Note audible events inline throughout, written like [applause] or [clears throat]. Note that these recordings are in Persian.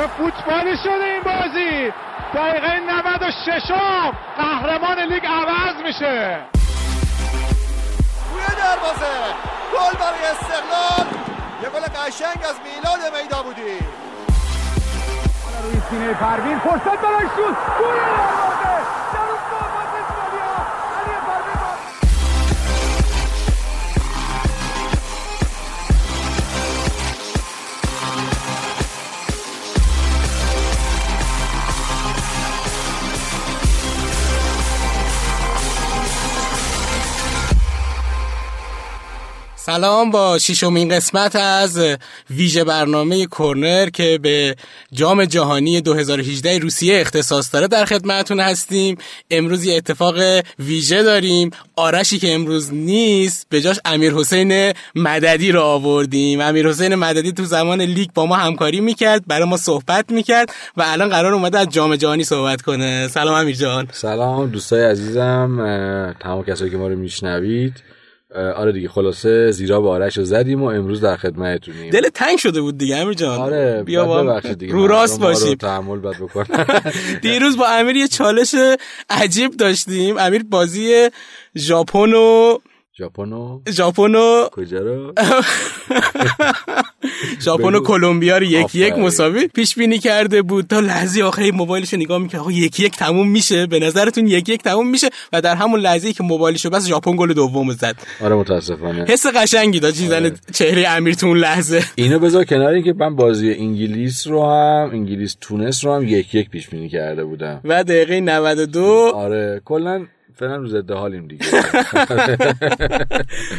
چه فوتبالی شده این بازی. دقیقه 96 قهرمان لیگ عوض میشه. روی دروازه. گل برای استقلال. یه گل قشنگ از میلاد میدا بودی. روی سینه پروین. فرصت برای شوت. گل دروازه سلام با ششمین قسمت از ویژه برنامه کورنر که به جام جهانی 2018 روسیه اختصاص داره. در خدمتتون هستیم. امروز یه اتفاق ویژه داریم. آرشی که امروز نیست به جاش امیر حسین مددی رو آوردیم. امیر حسین مددی تو زمان لیگ با ما همکاری می‌کرد برای ما صحبت می‌کرد و الان قرار اومده از جام جهانی صحبت کنه. سلام امیر جان. سلام دوستای عزیزم تمام کسایی که ما رو میشنوید. آره دیگه خلاصه زیرا با آرش رو زدیم و امروز در خدمتتونیم. دل تنگ شده بود دیگه امیر جان. آره بیا با دیگه رو راست باشیم. تحمل باید بکنن [laughs] دیروز با امیر یه چالش عجیب داشتیم. امیر بازی ژاپن و ژاپنو [laughs] ژاپن و کجا رو؟ ژاپن و. کلمبیا رو یک یک. مساوی پیش بینی کرده بود. تا لحظه آخری موبایلشو نگاه می‌کرد. آقا یک یک تموم میشه. به نظرتون یک یک تموم میشه و در همون لحظه که موبایلشو بس ژاپن گل دوم زد. آره متاسفانه. حس قشنگی داشت چیزن آره. چهره امیر تو اون لحظه. اینو بذار کنار این که من بازی انگلیس رو هم انگلیس تونس رو هم یک یک پیش بینی کرده بودم. و دقیقه 92 آره کلا فعلا رو ضد حالیم دیگه. [laughs]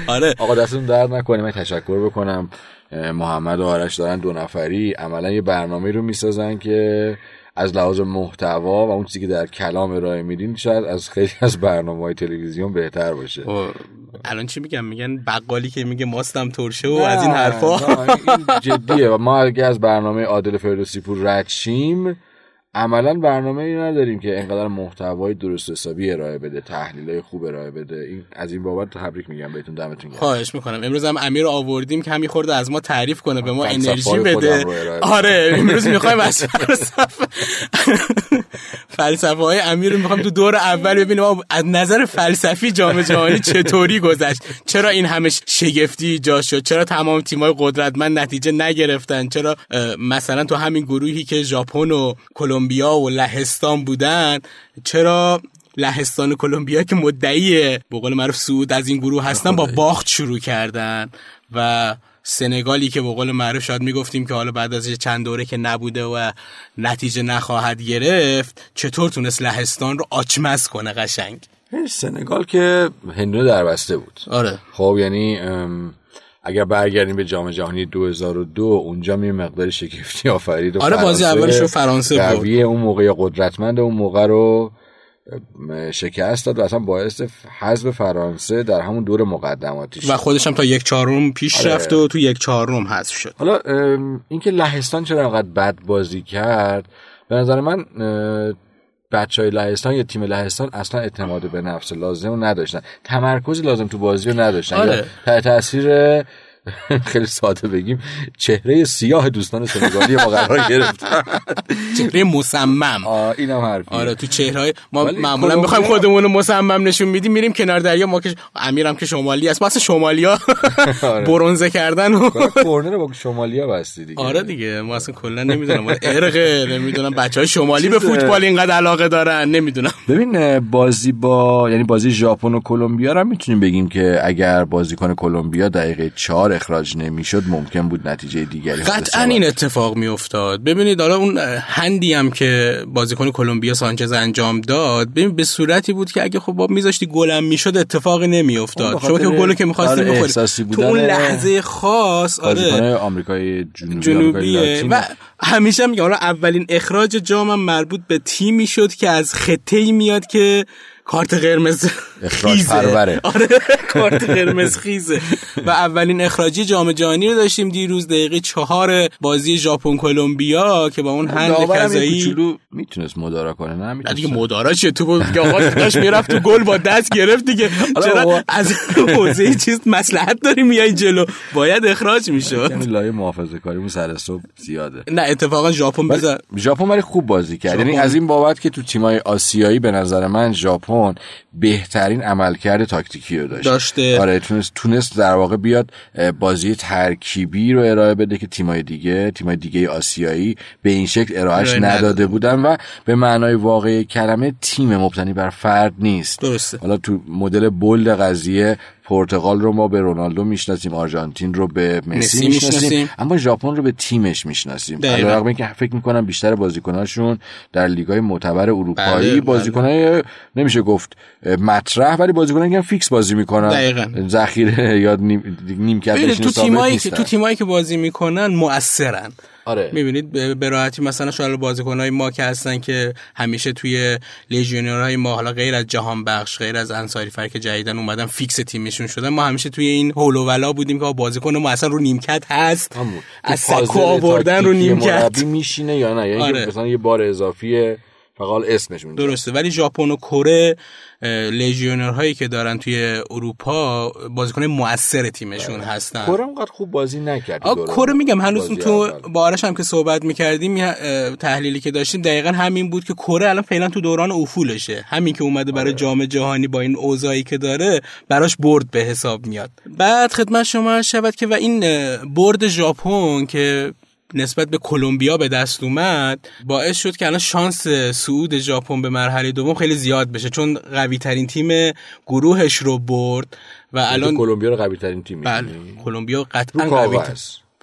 آره. آقا دستتون درد نکنه من تشکر بکنم. محمد و آرش دارن دو نفری عملا یه برنامه رو می‌سازن که از لحاظ محتوا و اون چیزی که در کلام ارائه میدین شاید از خیلی از برنامه های تلویزیون بهتر باشه. خب، الان چی میگم میگن بقالی که میگه ماستم ترشه و از این حرفا. این جدیه. و ما اگه از برنامه عادل فردوسی پور رد شیم عملا برنامه ای نداریم که اینقدر محتوای درست حسابی ارائه بده تحلیل خوب ارائه بده. این از این بابت تبریک میگم بهتون دمتون گرم. خواهش می‌کنم. امروز هم امیر آوردیم که همین خورده از ما تعریف کنه به ما انرژی بده. آره امروز می‌خوایم از فلسفه فلسفه های امیر رو می‌خوایم تو دور اول ببینیم. از نظر فلسفی جام جهانی چطوری گذشت؟ چرا این همه شگفتی ایجاد شد؟ چرا تمام تیمای قدرتمند نتیجه نگرفتن؟ چرا مثلا تو همین گروهی که ژاپن و کلمبیا و لهستان بودن. چرا؟ لهستان و کلمبیا که مدعی به قول معروف سعود از این گروه هستن با باخت شروع کردن. و سنگالی که به قول معروف شاید می‌گفتیم که حالا بعد از چند دوره که نبوده و نتیجه نخواهد گرفت چطور تونست لهستان رو آچمز کنه قشنگ؟ سنگال که هندونه در بسته بود. آره. خب یعنی اگر برگردیم به جام جهانی 2002 اونجا می مقدار شگفتی آفرید و آره، بازی اولش رو فرانسه. قوی اون موقع قدرتمند اون موقع رو شکست داد و اصلا باعث حذف فرانسه در همون دور مقدماتی شد و خودش هم تا یک چهارم پیش آره. رفت و تو یک چهارم حذف شد حالا اینکه لهستان چرا انقدر بد بازی کرد به نظر من بچه های لهستان یا تیم لهستان اصلا اعتماد به نفس لازم نداشتن تمرکز لازم تو بازی رو نداشتن آره. تاثیر [laughs] خیلی ساده بگیم چهره سیاه دوستان سنگالی ما قرار گرفتن. چهره مصمم. اینم حرفی آره تو چهره ما معمولا می‌خوایم خودمون رو مصمم نشون میدیم میریم کنار دریا ما که امیرم که شمالی است. واسه شمالیا [laughs] آره. برونزه کردن و کورنر با شمالیا بستی دیگه. آره دیگه ما اصلا کلا نمی‌دونم. ارقه نمی‌دونم. بچه های شمالی به فوتبال اینقدر علاقه دارن نمی‌دونم. ببین بازی با یعنی بازی ژاپن و کلمبیا رو می‌تونیم بگیم که اگر بازیکن کلمبیا دقیقه چهار اخراج نمی‌شد ممکن بود نتیجه دیگری قطعا این. اتفاق میافتاد. ببینید حالا اون هندی هم که بازیکن کلمبیا سانچز انجام داد ببین به صورتی بود که اگه خب با میذاشتی گلم می‌شد اتفاقی نمیافتاد. شما که خاطر- گل که می‌خواستی آره، بخوری. احساسی تو اون لحظه خاص آره. آمریکای جنوبی جنوبیه. آمریکای و. همیشه میگم حالا اولین اخراج جامم مربوط به تیمی شد که از خطه ای میاد که کارت قرمز اخراج پروره. آره کارت قرمز خیزه. و اولین اخراجی جام جهانی رو داشتیم دیروز دقیقه چهار بازی ژاپن کلمبیا که با اون هند کذایی می‌تونست مدارا کنه نه؟ می‌تونست دیگه مدارا چیه؟ تو بود که آقا داشت می‌رفت تو گل با دست گرفت دیگه. چرا. از حوزه چیز مصلحت داری میای جلو؟ باید اخراج می‌شد. کمی لایه محافظه کاریمون سر صبح زیاده. نه اتفاقا ژاپن بذار ژاپن ولی خوب بازی کرد. یعنی. از این بابت که تو تیمای آسیایی به نظر من ژاپن بهترین عملکرد تاکتیکی رو داشت داشته. آره تونست تونست در واقع بیاد بازی ترکیبی رو ارائه بده که تیمای دیگه تیمای دیگه آسیایی به این شکل ارائهش ارائه نداده نداده. بودن و به معنای واقعی کلمه تیم مبتنی بر فرد نیست درسته. حالا تو مدل bold قضیه پرتغال رو ما به رونالدو می‌شناسیم آرژانتین رو به مسی می‌شناسیم. اما ژاپن رو به تیمش می‌شناسیم. علیرغم اینکه فکر می‌کنم بیشتر بازیکناشون در لیگای معتبر اروپایی بله، بله. بازیکنای نمیشه گفت مطرح ولی بازیکنایی که فیکس بازی می‌کنن. ذخیره یا نیمکت بشینه تو تیمایی که. تو تیمایی که بازی می‌کنن مؤثرن آره. می‌بینید به راحتی مثلا شاید بازیکنهای ما که هستن که همیشه توی لژیونرهای ما حالا غیر از جهان بخش غیر از انصاری فر که جدیدن اومدن فیکس تیمشون شدن ما همیشه توی این هول و ولا بودیم که بازیکن ما اصلا رو نیمکت هست. از سکو آوردن رو نیمکت. میشینه یا نه؟ یعنی آره. مثلا یه بار اضافیه. فقط اسمش اونجا درسته ولی ژاپن و کره لژیونر هایی که دارن توی اروپا بازیکن موثر تیمشون هستن کره اونقدر خوب بازی نکرد. کره میگم هنوز تو. با آرش هم که صحبت می‌کردیم تحلیلی که داشتیم دقیقا همین بود که کره الان فعلا تو دوران افولشه همین که اومده آره. برای جام جهانی با این اوضاعی که داره براش برد به حساب میاد بعد خدمت شما شود که و این برد ژاپن که نسبت به کلمبیا به دست اومد باعث شد که الان شانس صعود ژاپن به مرحله دوم خیلی زیاد بشه. چون قوی ترین تیم گروهش رو برد و تو الان کلمبیا رو قوی ترین تیم بله؟ کلمبیا قطعا قوی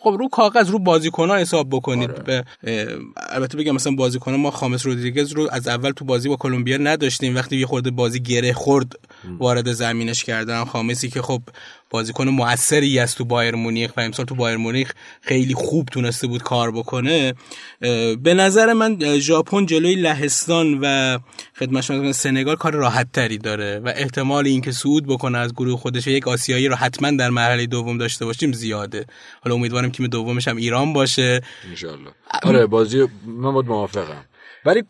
خب رو کاغذ رو بازیکن ها حساب بکنید. به اه، البته بگم مثلا بازیکن ما خامس رودریگز رو از اول تو بازی با کلمبیا نداشتیم. وقتی یه خورده بازی گره خورد وارد زمینش کردن خامسی که خب بازیکن موثری است تو بایر مونیخ و امسال تو بایر مونیخ خیلی خوب تونسته بود کار بکنه. به نظر من ژاپن جلوی لهستان و خدمت سنگال کار راحت تری داره و احتمال اینکه صعود بکنه از گروه خودش یک آسیایی رو حتما در مرحله دوم داشته باشیم زیاده. حالا امیدوارم تیم دومش هم ایران باشه. انشالله آره بازی من باید موافقم. ولی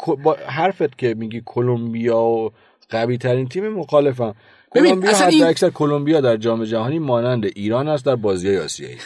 حرفت که میگی کلمبیا و قوی ترین تیم مخالفم. ببین، اصلا این- اکثر کلمبیا در جام جهانی مانند ایران است در بازی آسیایی.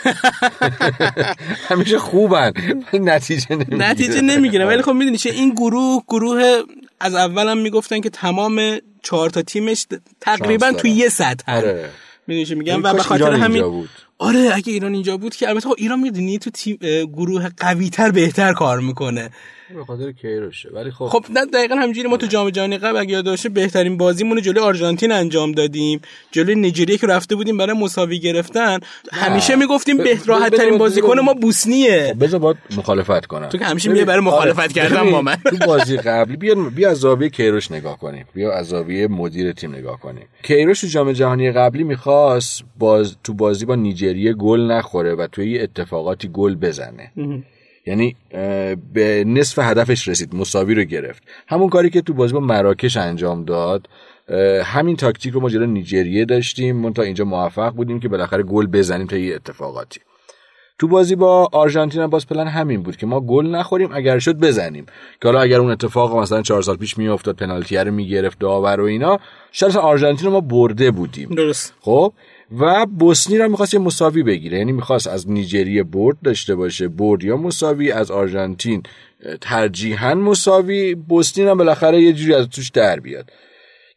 [laughs] همیشه خوبن. نتیجه نمی‌گیره. نتیجه نمی‌گیره. ولی خب می‌دونی چه؟ این گروه گروه از اولم می‌گفتن که تمام چهار تا تیمش تقریبا تو. یه سطح. آره. می‌دونی چه میگم؟ یعنی و به خاطر همین. آره اگه ایران اینجا بود که البته خب ایران می‌دونی تو تیم گروه قوی تر بهتر کار می‌کنه. به خاطر کیروشه ولی خب خب نه دقیقا همینجوری ما تو جام جهانی قبل اگه یاد باشه بهترین بازیمون رو جلوی آرژانتین انجام دادیم. جلوی نجریه که رفته بودیم برای مساوی گرفتن. همیشه می‌گفتیم به راحت ترین بازیکن ما بوسنیه. بذار باید مخالفت کنم. تو که همیشه میای برای مخالفت آره، کردن ببین، با من. تو بازی قبلی بیا بیا از زاویه کیروش نگاه کنیم. بیا از زاویه مدیر تیم نگاه کنیم. کیروش تو جام جهانی قبلی می‌خواست باز تو بازی با نیجریه گل نخوره و توی یه اتفاقاتی گل بزنه. یعنی به نصف هدفش رسید مساوی رو گرفت. همون کاری که تو بازی با مراکش انجام داد همین تاکتیک رو ما جلوی نیجریه داشتیم من تا اینجا موفق بودیم که بالاخره گل بزنیم تا یه اتفاقاتی. تو بازی با آرژانتین هم باز پلن همین بود که ما گل نخوریم اگر شد بزنیم. که حالا اگر اون اتفاق مثلا چهار سال پیش میافتاد پنالتی رو می‌گرفت داور و اینا شاید اصلا آرژانتین رو ما برده بودیم. درست. خب؟ و بوسنی رو می‌خواست یه مساوی بگیره. یعنی می‌خواست از نیجریه برد داشته باشه برد یا مساوی از آرژانتین ترجیحاً مساوی. بوسنی هم بالاخره یه جوری از توش در بیاد.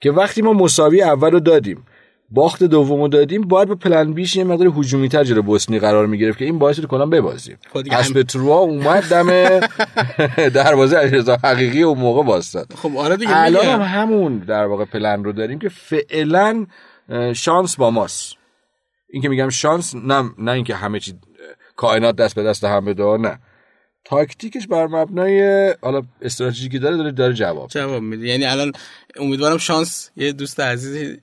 که وقتی ما مساوی اول رو دادیم باخت دوم رو دادیم باید به پلن بیش یه مقدار هجومی تر جلو بوسنی قرار می‌گرفت که این باعث رو کلا ببازیم. خب دیگه اسب تروا اومد دم [laughs] دروازه علیرضا حقیقی اون موقع واسطاد خب آره دیگه الان هم. همون در واقع پلن رو داریم که فعلا شانس با ماست. این که میگم شانس نه نه اینکه همه چی کائنات دست به دست هم بده نه. تاکتیکش بر مبنای حالا استراتژیکی داره داره داره جواب جواب میده. یعنی الان امیدوارم شانس یه دوست عزیزی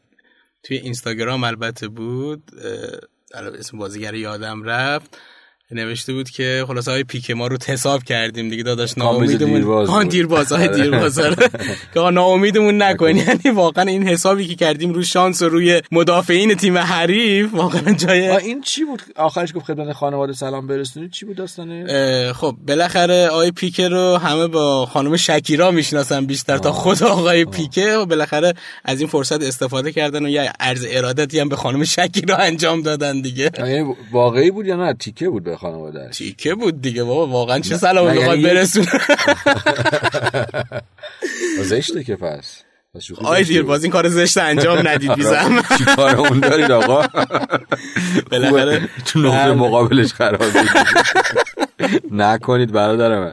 توی اینستاگرام البته بود الان اسم بازیگر یادم رفت. نوشته بود که خلاص های پیک ما رو حساب کردیم دیگه داداش ناامیدمون بود. دیرباز های دیرباز آره. [laughs] که آقا ناامیدمون نکن یعنی واقعا این حسابی که کردیم رو شانس و روی مدافعین تیم حریف واقعا جای این چی بود؟ آخرش گفت خدمت خانواده سلام برسونید چی بود داستانه؟ خب بالاخره آقای پیکه رو همه با خانم شکیرا می‌شناسن بیشتر تا خود آقای پیکه و بالاخره از این فرصت استفاده کردن و یه عرض ارادتی هم به خانم شکیرا انجام دادن دیگه. یعنی واقعی بود یا نه؟ تیکه بود خانواده تیکه بود دیگه بابا واقعا چه سلام یعنی- برسونه. [laughs] زشته که پس. زشته دیر. باز این کار زشت انجام ندید [laughs] بیزم. چی کارمون دارید آقا؟ [laughs] بالاخره تو نقطه بله. مقابلش قرار نکنید برادر من.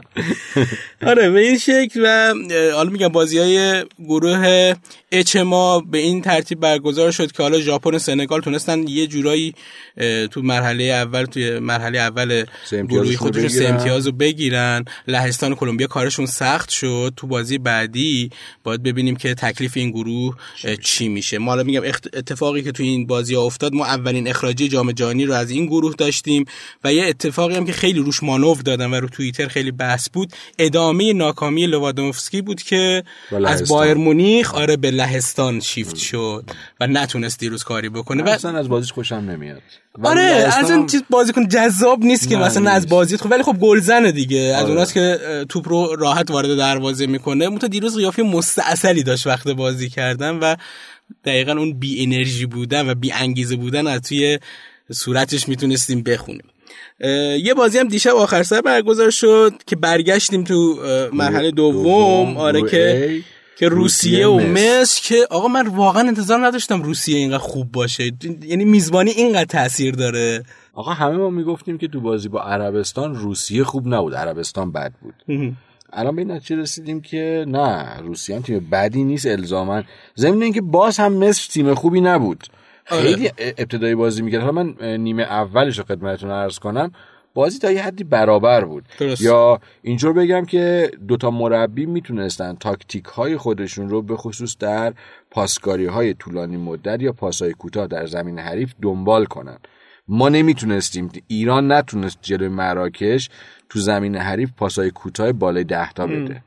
[laughs] آره به این شکل و حالا میگم بازی های گروه اچ ما به این ترتیب برگزار شد که حالا ژاپن و سنگال تونستن یه جورایی تو مرحله اول توی مرحله اول گروهی رو خودشون سه بگیرن. امتیاز رو بگیرن. لهستان و کلمبیا کارشون سخت شد. تو بازی بعدی باید ببینیم که تکلیف این گروه چی میشه. ما حالا میگم اتفاقی که توی این بازی ها افتاد ما اولین اخراجی جام جهانی رو از این گروه داشتیم و یه اتفاقی هم که خیلی روش مانور دادن و رو توییتر خیلی بحث بود ادامه ناکامی لوادوفسکی بود که از. بایر مونیخ آره به لهستان شیفت شد و نتونست دیروز کاری بکنه. و اصلا از بازیش خوشم نمیاد. آره از این چیز بازیکن جذاب نیست که مثلا از. بازی خب ولی خب گلزنه دیگه. از آره. اوناست که توپ رو راحت وارد دروازه می‌کنه. مون دیروز قیافه مستعصلی داشت وقت بازی کردن و دقیقا اون بی انرژی بودن و بی انگیزه بودن از توی صورتش می‌تونستیم بخونیم. یه بازی هم دیشب آخر سر برگزار شد که برگشتیم تو مرحله دوم آره که. که روسیه و مصر. که آقا من واقعا انتظار نداشتم روسیه اینقدر خوب باشه یعنی میزبانی اینقدر تاثیر داره آقا همه ما می‌گفتیم که تو بازی با عربستان روسیه خوب نبود عربستان بد بود الان به این نتیجه رسیدیم که نه روسیه هم تیم بدی نیست الزاما ضمن اینکه باز هم مصر تیم خوبی نبود. خیلی ابتدایی بازی می‌کرد حالا من نیمه اولش رو خدمتتون عرض کنم. بازی تا یه حدی برابر بود. درست. یا اینجور بگم که دوتا مربی می‌تونستن تاکتیک های خودشون رو به خصوص در پاسکاری های طولانی مدت یا پاسای کوتاه در زمین حریف دنبال کنن. ما نمی‌تونستیم. ایران نتونست جلوی مراکش تو زمین حریف پاسای کوتاه بالای ده تا بده.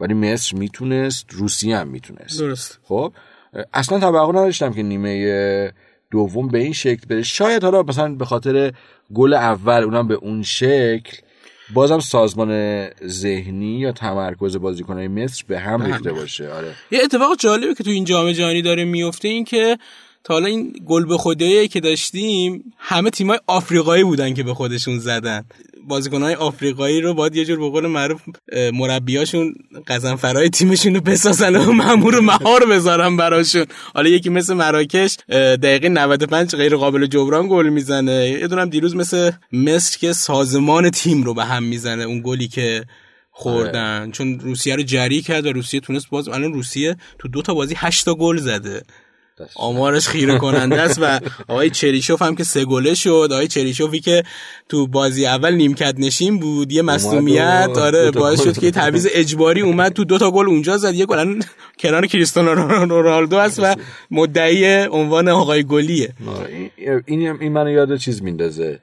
ولی مصر می‌تونست روسیه هم می‌تونست. درست. خب؟ اصلا توقع نداشتم که نیمه دوم به این شکل بره. شاید حالا مثلا به خاطر گل اول اونم به اون شکل بازم سازمان ذهنی یا تمرکز بازیکنهای مصر به هم ریخته باشه. آره. یه اتفاق جالبی که تو این جام جهانی داره میفته این که تا حالا این گل به خودایی که داشتیم همه تیمای آفریقایی بودن که به خودشون زدن. بازیکنهای آفریقایی رو باید یه جور به قول معروف مربیاشون قزنفرای تیمشون رو بسازن و مامور مهار بذارن براشون. حالا یکی مثل مراکش دقیقه 95 غیر قابل جبران گل می‌زنه. یه دونم دیروز مثل مصر که سازمان تیم رو به هم می‌زنه اون گلی که خوردن. چون روسیه رو جری کرد و روسیه تونست باز الان روسیه تو دو تا بازی 8 تا گل زده. آمارش خیره کننده است و [laughs] آقای چریشوف هم که سه گله شد. آقای چریشوفی که تو بازی اول نیمکت نشین بود یه مصونیت آره باعث شد که تعویض اجباری اومد. تو دو تا گل اونجا زد. یه گل کنار کریستیانو رونالدو است و مدعی عنوان آقای گلیه. این این, این منو یاد چیز میندازه.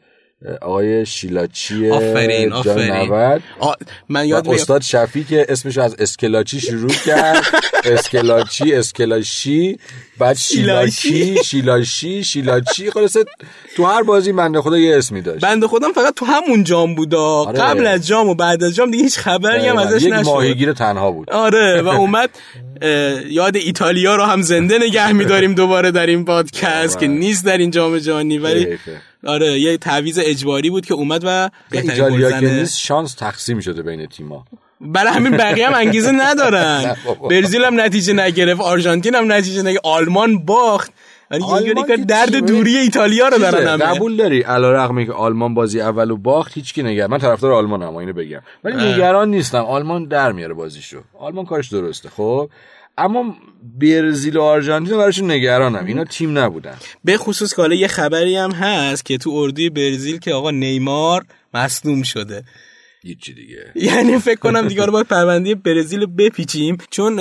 آقای شیلاچی آفرین آفرین. 90 آ، من یاد استاد شفی که اسمش از اسکلاچی شروع کرد. اسکلاچی اسکلاشی بعد شیلاچی. شیلاشی شیلاچی. خلاصه تو هر بازی بنده خدا یه اسمی داشت. بنده خودم فقط تو همون جام بودا آره. قبل از جام و بعد از جام دیگه هیچ خبری هم ازش یک نشد. ماهیگیر تنها بود. آره و اومد یاد ایتالیا رو هم زنده نگه میداریم دوباره در این پادکست که نیست در این جام جهانی. ولی. آره یه تعویض اجباری بود که اومد و ایتالیا که نیست شانس تقسیم شده بین تیما برای همین بقیه هم انگیزه ندارن. [laughs] برزیل هم نتیجه نگرفت آرژانتین هم نتیجه نگرفت آلمان باخت. که درد؟ دوری ایتالیا رو دارن همه. قبول داری؟ علا رقمی که آلمان بازی اولو باخت هیچ کی نگران من طرفدار آلمانم اینو بگم. ولی نگران نیستم. آلمان در میاره بازیشو. آلمان کارش درسته خب؟ اما برزیل و آرژانتین براشون نگرانم؟ اینا تیم نبودن. به خصوص که حالا یه خبری هم هست که تو اردوی برزیل که آقا نیمار مصدوم شده. هیچی دیگه. یعنی فکر کنم دیگه باید پرونده برزیل رو بپیچیم. چون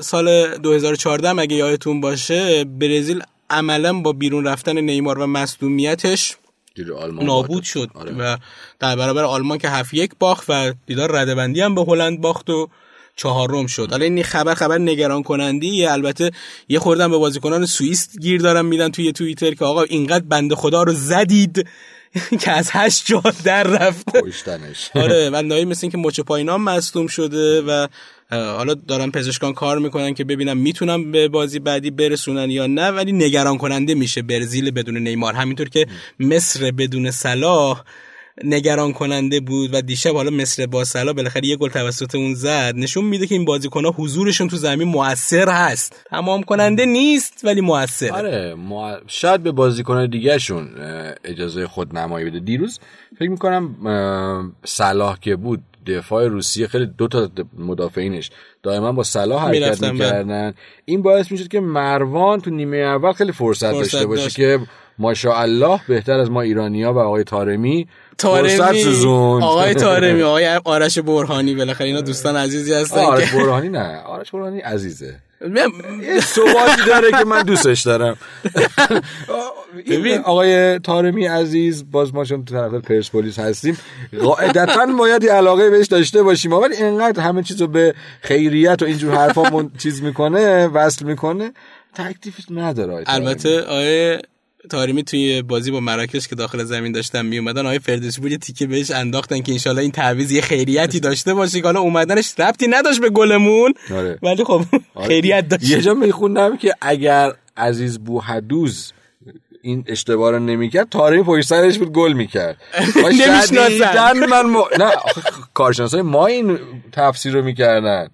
سال 2014 هم اگه یادتون باشه برزیل عملا با بیرون رفتن نیمار و مصدومیتش نابود شد آره. و در برابر آلمان که هفت یک باخت و دیدار ردبندی هم به هلند باخت و چهارم شد. حالا این خبر خبر نگران کنندی البته یه خوردم به بازیکنان سوئیس گیر دارم میدن توی توییتر که آقا اینقدر بنده خدا رو زدید [laughs] که از هشت جا در رفته. [laughs] آره [laughs] و نایی مثل که مچ پایینام مصدوم شده و حالا دارن پزشکان کار می‌کنن که ببینم می‌تونم به بازی بعدی برسونن یا نه ولی نگران کننده میشه برزیل بدون نیمار. همینطور که مصر بدون صلاح نگران کننده بود و دیشب حالا مصر با سلا بالاخره یه گل توسط اون زد. نشون میده که این بازیکن‌ها حضورشون تو زمین موثر هست. تمام کننده نیست ولی موثر آره شاید به بازیکنان دیگهشون اجازه خود نمایی بده. دیروز فکر می‌کنم صلاح که بود دفاع روسیه خیلی دو تا مدافعینش دائما با صلاح حرکت می‌کردن. این باعث می‌شد که مروان تو نیمه اول خیلی فرصت, فرصت داشته باشه که ماشاءالله بهتر از ما ایرانیا و آقای تارمی تارمی. آقای تارمی آقای آرش برهانی بالاخره اینا دوستان عزیزی هستن آرش برهانی نه. آرش برهانی عزیزه. یه صحبتی داره که من دوستش دارم. [laughs] ببین. آقای تارمی عزیز باز ما چون تو طرف پرسپولیس هستیم قاعدتا باید یه علاقه بهش داشته باشیم. ولی اینقدر همه چیزو به خیریت و اینجور حرفا چیز می‌کنه وصل می‌کنه تکلیفش نداره البته آقای تاریمی توی بازی با مراکش که داخل زمین داشتن می اومدن آقای فردوسی بود یه تیکه بهش انداختن که انشالله این تعویض یه خیریتی داشته باشه که حالا اومدنش ربطی نداشت به گلمون. آره. ولی خب آره. [laughs] خیریت داشت. یه جا میخوندم که اگر عزیز بوحدوز این اشتباه رو نمی‌کرد تاریمی پشت سرش بود گل می‌کرد. [laughs] نمی‌شناسن. من م... نه کارشناسای ما این تفسیر رو می‌کردن.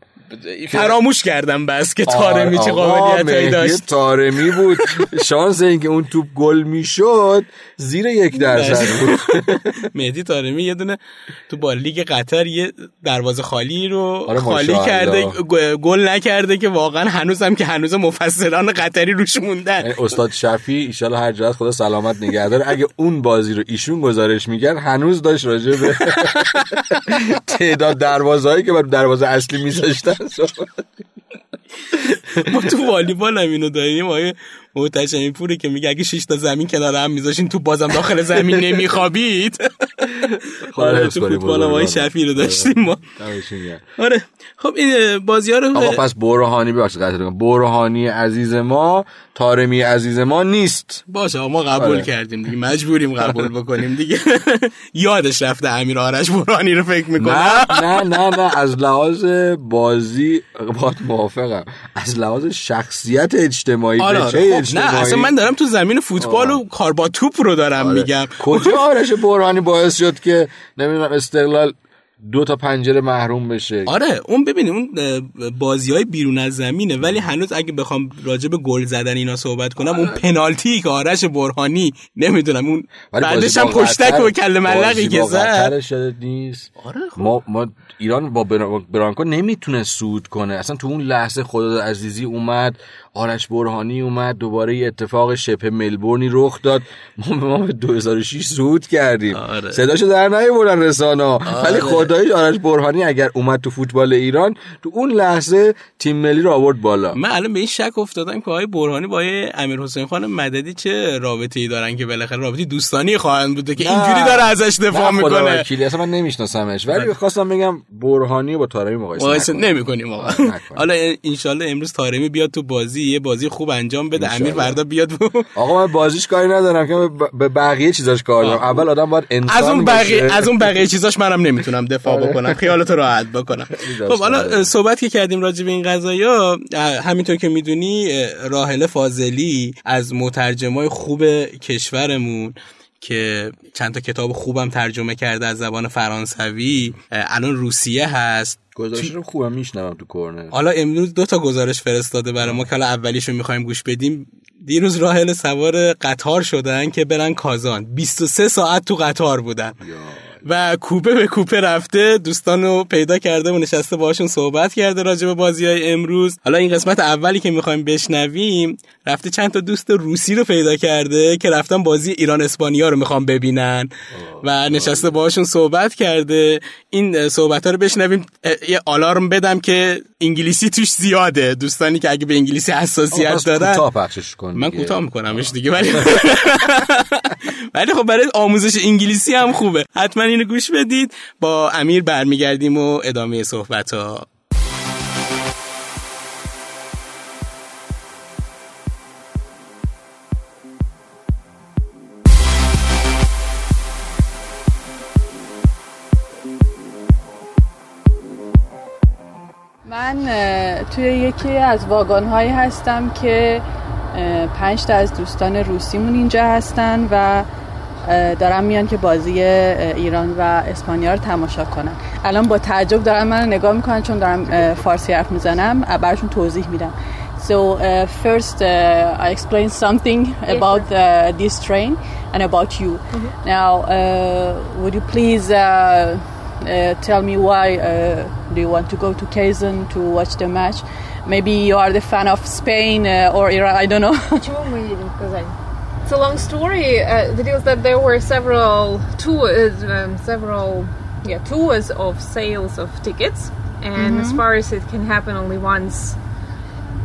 فراموش کردم بس که تارمی چه قابلیت داشت. تارمی بود شانس اینکه اون توپ گل می‌شد زیر یک درصد بود. [laughs] مهدی تارمی یه دونه تو با لیگ قطر یه دروازه خالی رو آره خالی کرده گل نکرده که واقعا هنوزم که هنوز مفسران قطری روش موندن. یعنی استاد شفی ان هر جهت خدا سلامت نگه داره. اگه اون بازی رو ایشون گزارش می‌کرد هنوز داشت راجع به [laughs] تعداد دروازه‌ای که بر دروازه اصلی میذاشتن ما تو والیبال هم اینو داریم. آیه این پوره که میگه اگه شش تا زمین کنار هم میذاشین تو بازم داخل زمین نمیخوابید. [laughs] آره تو فوتبال ما شفی رو داشتیم ما. آره خب این بازی ها رو آقا پس برهانی ببخشید قطع برهانی عزیز ما تارمی عزیز ما نیست. باشه ما قبول آره. کردیم دیگه. مجبوریم قبول بکنیم دیگه. [laughs] یادش رفته امیر آرش برهانی رو فکر می‌کنه. نه نه نه نه. از لحاظ بازی با موافقم. از لحاظ شخصیت اجتماعی آره, آره. نه اصلا من دارم تو زمین فوتبال و کار با توپ رو دارم آره. میگم. کجا آرش برهانی باعث شد که نمی‌دونم استقلال دو تا پنجره محروم بشه؟ آره اون ببینید اون بازی های بیرون از زمینه ولی هنوز اگه بخوام راجع به گل زدن اینا صحبت کنم آره. اون پنالتی که آرش برهانی نمی‌دونم اون بعدش هم پشتک و کل ملقی که زد. نیست. آره خب. ما, ما ایران با برانکو نمی‌تونه سود کنه. اصلا تو اون لحظه خدا عزیزی اومد آرش برهانی اومد دوباره یه اتفاق شبه ملبورنی رخ داد. ما به ما به 2006 سود کردیم. آره. صداشو در نیاوردن رسانه آره. ولی خدای آرش برهانی اگر اومد تو فوتبال ایران تو اون لحظه تیم ملی رو آورد بالا. من الان به این شک افتادم که آقای برهانی با امیر حسین خان مددی چه رابطه ای دارن که بالاخره رابطه دوستانی خواهند بوده که اینجوری داره ازش دفاع می‌کنه. اصلا من نمیشناسمش. ولی خواستم بگم برهانی با طارمی مقایسه نمی‌کنیم حالا ان امروز طارمی بیاد تو بازی. یه بازی خوب انجام بده امیر فردا بیاد آقا من بازیش کاری ندارم که به بقیه چیزاش کار دارم اول آدم باید انسان از اون بقیه از اون بقیه چیزاش منم نمی‌تونم دفاع آره. بکنم. خیالتو راحت بکنم. [laughs] خب حالا صحبت که کردیم راجع به این قضايا همینطور که می‌دونی راهله فاضلی از مترجمای خوب کشورمون که چند تا کتاب خوبم ترجمه کرده از زبان فرانسوی الان روسیه هست. گزارش رو خوبم میشنوم تو کورنر. حالا امروز دو تا گزارش فرستاده برای ما که حالا اولیشو می‌خوایم گوش بدیم. دیروز راهل سوار قطار شدن که برن کازان. 23 ساعت تو قطار بودن. و کوپه به کوپه رفته دوستان رو پیدا کرده و نشسته باشون صحبت کرده راجع به بازی های امروز. حالا این قسمت اولی که می‌خوایم بشنویم رفته چند تا دوست روسی رو پیدا کرده که رفتن بازی ایران اسپانیا رو می‌خوام ببینن. و نشسته باشون صحبت کرده. این صحبت ها رو بشنویم. یه آلارم بدم که انگلیسی توش زیاده. دوستانی که اگه به انگلیسی حساسیت دارن پخشش کن من. کوتاه میکنمش دیگه ولی [laughs] ولی خب برای آموزش انگلیسی هم خوبه. حتما اینو گوش بدید. با امیر برمیگردیم و ادامه صحبت ها من توی یکی از واگن هایی هستم که پنج تا از دوستان روسیمون اینجا هستن و دارن میان که بازی ایران و اسپانیا رو تماشا کنن الان با تعجب دارن من نگاه می‌کنن چون دارم فارسی حرف می‌زنم براشون توضیح میدم So uh, first uh, I explain something about uh, this train and about you. Now, uh, would you please uh, uh, tell me why uh, do you want to go to Kazan to watch the match? Maybe you are the fan of Spain uh, or Iran. I don't know. it's a long story. Uh, the deal is that there were several tours, uh, um, several yeah tours of sales of tickets, and mm-hmm. as far as it can happen, only once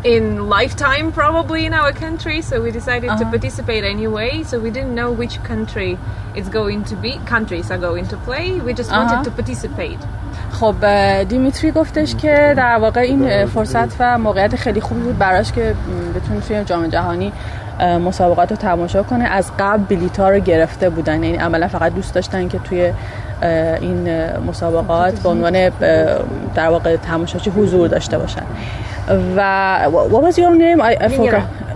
in lifetime probably in our country so we decided uh-huh. to participate anyway so we didn't know which country it's going to be countries are going to play we just uh-huh. wanted to participate خب دیمیتری گفتش که در واقع این فرصت و موقعیت خیلی خوبی بود براش که بتونه توی جام جهانی مسابقات رو تماشا کنه. از قبل بلیتا رو گرفته بودن. یعنی عملا فقط دوست داشتن که توی این مسابقات به عنوان در واقع تماشاچی حضور داشته باشن. و what was your name? I, I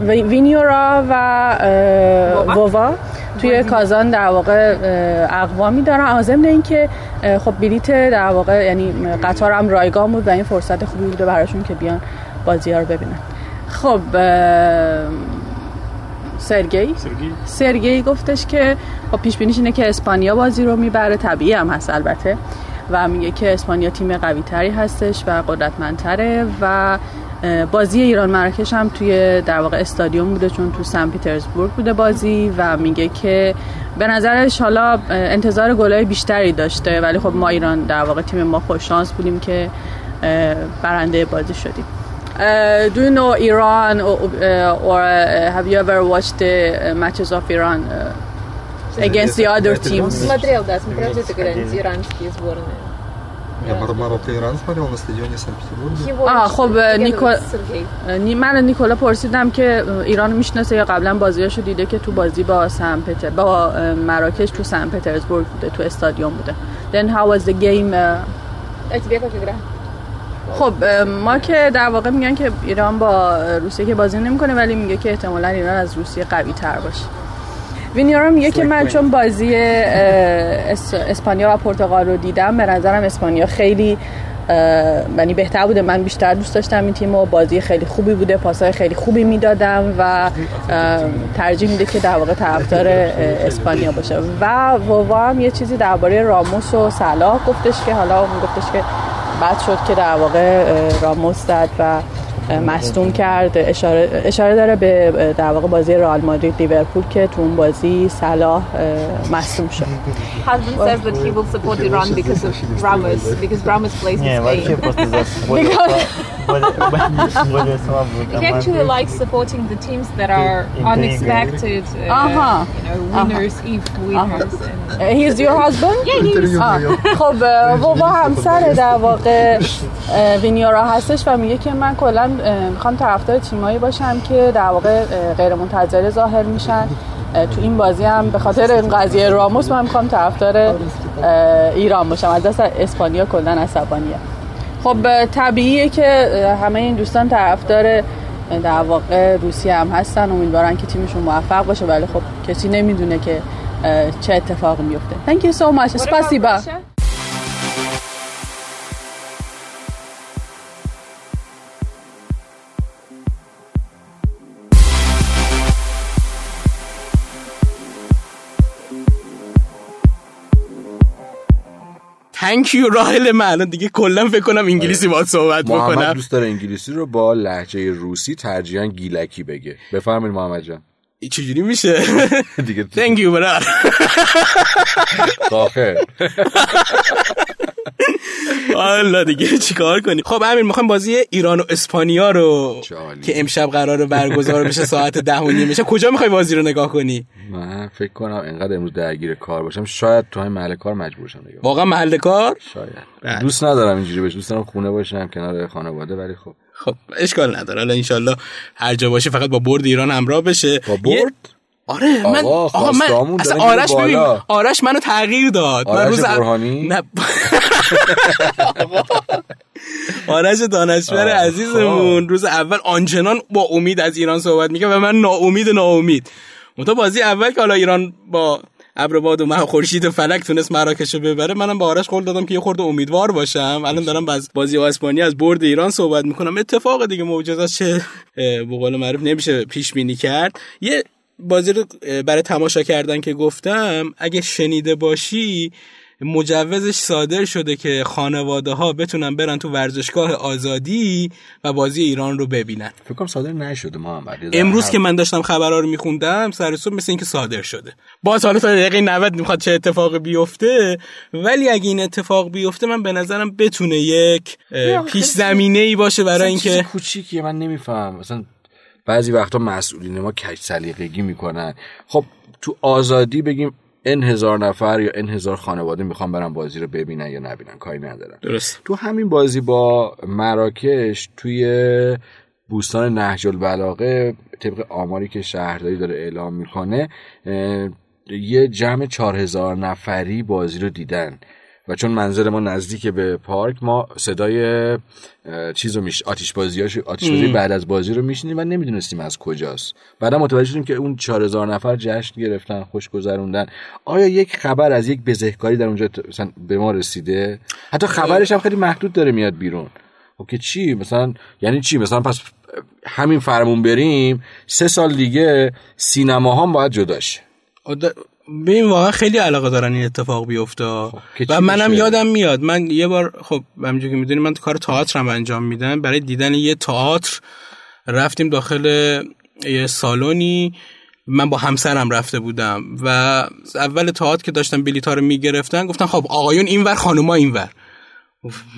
وینیورا. و ووا. توی کازان در واقع اقوامی دارن. از ضمن اینکه خب بلیت در واقع یعنی قطار هم رایگان بود و این فرصت خوبی بوده براشون که بیان بازی ها رو ببینن. خب اه، سرگی. سرگی گفتش که خب پیش بینیش اینه که اسپانیا بازی رو می‌بره طبیعی هم هست البته. و میگه که اسپانیا تیم قوی تری هستش و قدرتمندتره و بازی ایران مراکش هم توی در واقع استادیوم بوده چون تو سن پیترزبورگ بوده بازی و میگه که به نظرش حالا انتظار گلای بیشتری داشته. ولی خب ما ایران در واقع تیم ما خوش شانس بودیم که برنده بازی شدیم. Uh, do you know Iran or, uh, or uh, have you ever watched the uh, matches of Iran uh, against the other teams? смотрел да смотрел где-то когда-нибудь иранские сборные Я Мар- Марокко-Иран смотрел на стадионе Санкт-Петербурга. Его А, очень خب беседовал نیکول с Сергей. نی- من نیکولا پرسیدم که ایران رو میشناسه یا قبلا بازیاشو دیده که تو بازی با سن پتر با اه، مراکش تو سن پترزبورگ بوده تو استادیوم بوده Then how was the game uh, А тебе как игра? خب ما که در واقع میگن که ایران با روسیه که بازی نمی‌کنه ولی میگه که احتمالا ایران از روسیه قوی تر باشه. وینیارا میگه که من چون بازی اسپانیا و پرتغال رو دیدم به نظرم اسپانیا خیلی یعنی بهتر بوده. من بیشتر دوست داشتم این تیم و بازی خیلی خوبی بوده پاسهای خیلی خوبی می‌دادم و ترجیح میده که در واقع طرفدار اسپانیا باشه. و ووا هم یه چیزی درباره راموس و صلاح گفتش که حالا اون گفتش که بعد شد که در واقع راموس زد و مستون کرد. اشاره, اشاره داره به در واقع بازی رئال مادرید لیورپول که تو اون بازی صلاح مصدوم شد. He [laughs] actually likes supporting the teams that are unexpected uh, uh-huh. winners if winners. Uh-huh. Uh, ah, خب با [laughs] همسر در واقع وینیارا هستش و میگه که من کلا می‌خوام طرفدار تیمایی باشم که در واقع غیر منتظره ظاهر میشن. تو این بازی هم به خاطر این قضیه راموس من می‌خوام طرفدار ایران باشم. از دست اسپانیا کلا عصبانیه. خب طبیعیه که همه این دوستان طرفدار در واقع روسیه هم هستن. امیدوارن که تیمشون موفق باشه ولی خب کسی نمی‌دونه که چه اتفاقی میفته Thank you so much. Thank you راهل من الان دیگه کلا فکر کنم انگلیسی باهات صحبت آره. محمد بکنم. دوست داره انگلیسی رو با لحجه روسی ترجیحا گیلکی بگه. بفرمایید محمد جان. چجوری میشه؟ [laughs] دیگه you برادر [laughs] برادر [laughs] حالا دیگه چیکار کنی خب امیر می‌خوایم بازی ایران و اسپانیا رو جالی. که امشب قرار برگزار بشه ساعت ده و نیم. بشه کجا می‌خوای بازی رو نگاه کنی؟ من فکر کنم انقدر امروز درگیر کار باشم. شاید تو محل کار مجبور شم نگاه واقعا محل کار؟ شاید. بله. دوست ندارم اینجوری بشه دوست دارم خونه باشم کنار خانواده ولی خب. خب اشکال نداره. حالا انشالله هر جا باشه فقط با برد ایران همراه بشه. با یه- برد آره من آقا، آقا من اصلا آرش ببین. آرش منو تغییر داد. من آرش روز اول- برهانی؟ نه. [laughs] آرش دانشور عزیزمون روز اول آنچنان با امید از ایران صحبت می‌کنه و من ناامید ناامید. منتها بازی اول که حالا ایران با ابرباد و مه خورشید و فلک تونست مراکش رو ببره منم با آرش قول دادم که یه خورده امیدوار باشم. الان دارم از بازی اسپانیا از برد ایران صحبت می‌کنم. اتفاق دیگه معجزه چه به قول معروف نمیشه پیش بینی کرد. یه بازی رو برای تماشا کردن که گفتم اگه شنیده باشی مجوزش صادر شده که خانواده ها بتونن برن تو ورزشگاه آزادی و بازی ایران رو ببینن. فکر کنم صادر نشده محمد. ذره امروز حرف- که من داشتم خبرها رو میخوندم سر صبح مثل اینکه صادر شده. باز حالا تا دقیقه 90 می‌خواد چه اتفاقی بیفته ولی اگه این اتفاق بیفته من به نظرم بتونه یک پیش زمینه ای باشه برای اینکه کوچیکیه من نمیفهم. مثلا بعضی وقتا مسئولین ما کج سلیقگی می‌کنن. خب تو آزادی بگیم ان هزار نفر یا ان هزار خانواده می‌خوان برن بازی رو ببینن یا نبینن. کاری ندارن. درست. تو همین بازی با مراکش توی بوستان نهج البلاغه طبق آماری که شهرداری داره اعلام می‌کنه یه جمع چهار هزار نفری بازی رو دیدن. و چون منزل ما نزدیک به پارک ما صدای اه، چیز رو میش آتیش بازیاش آتیش بازی بعد از بازی رو میشنیم و نمی‌دونستیم از کجاست. بعدا متوجه شدیم که اون 4000 نفر جشن گرفتن خوش گذروندن آیا یک خبر از یک بزهکاری در اونجا مثلا به ما رسیده؟ حتی خبرش هم خیلی محدود داره میاد بیرون. خب که چی؟ مثلا یعنی چی؟ مثلا پس همین فرمون بریم. سه سال دیگه سینما هم باید جداشه آد- ببین واقعا خیلی علاقه دارن این اتفاق بیفته. چی و منم؟ یادم میاد من یه بار خب همونجوری که می‌دونی من کار تئاتر هم انجام میدم. برای دیدن یه تئاتر رفتیم داخل یه سالونی من با همسرم رفته بودم و اول تئاتر که داشتم بلیطا رو می‌گرفتن گفتن خب آقایون اینور خانوما اینور.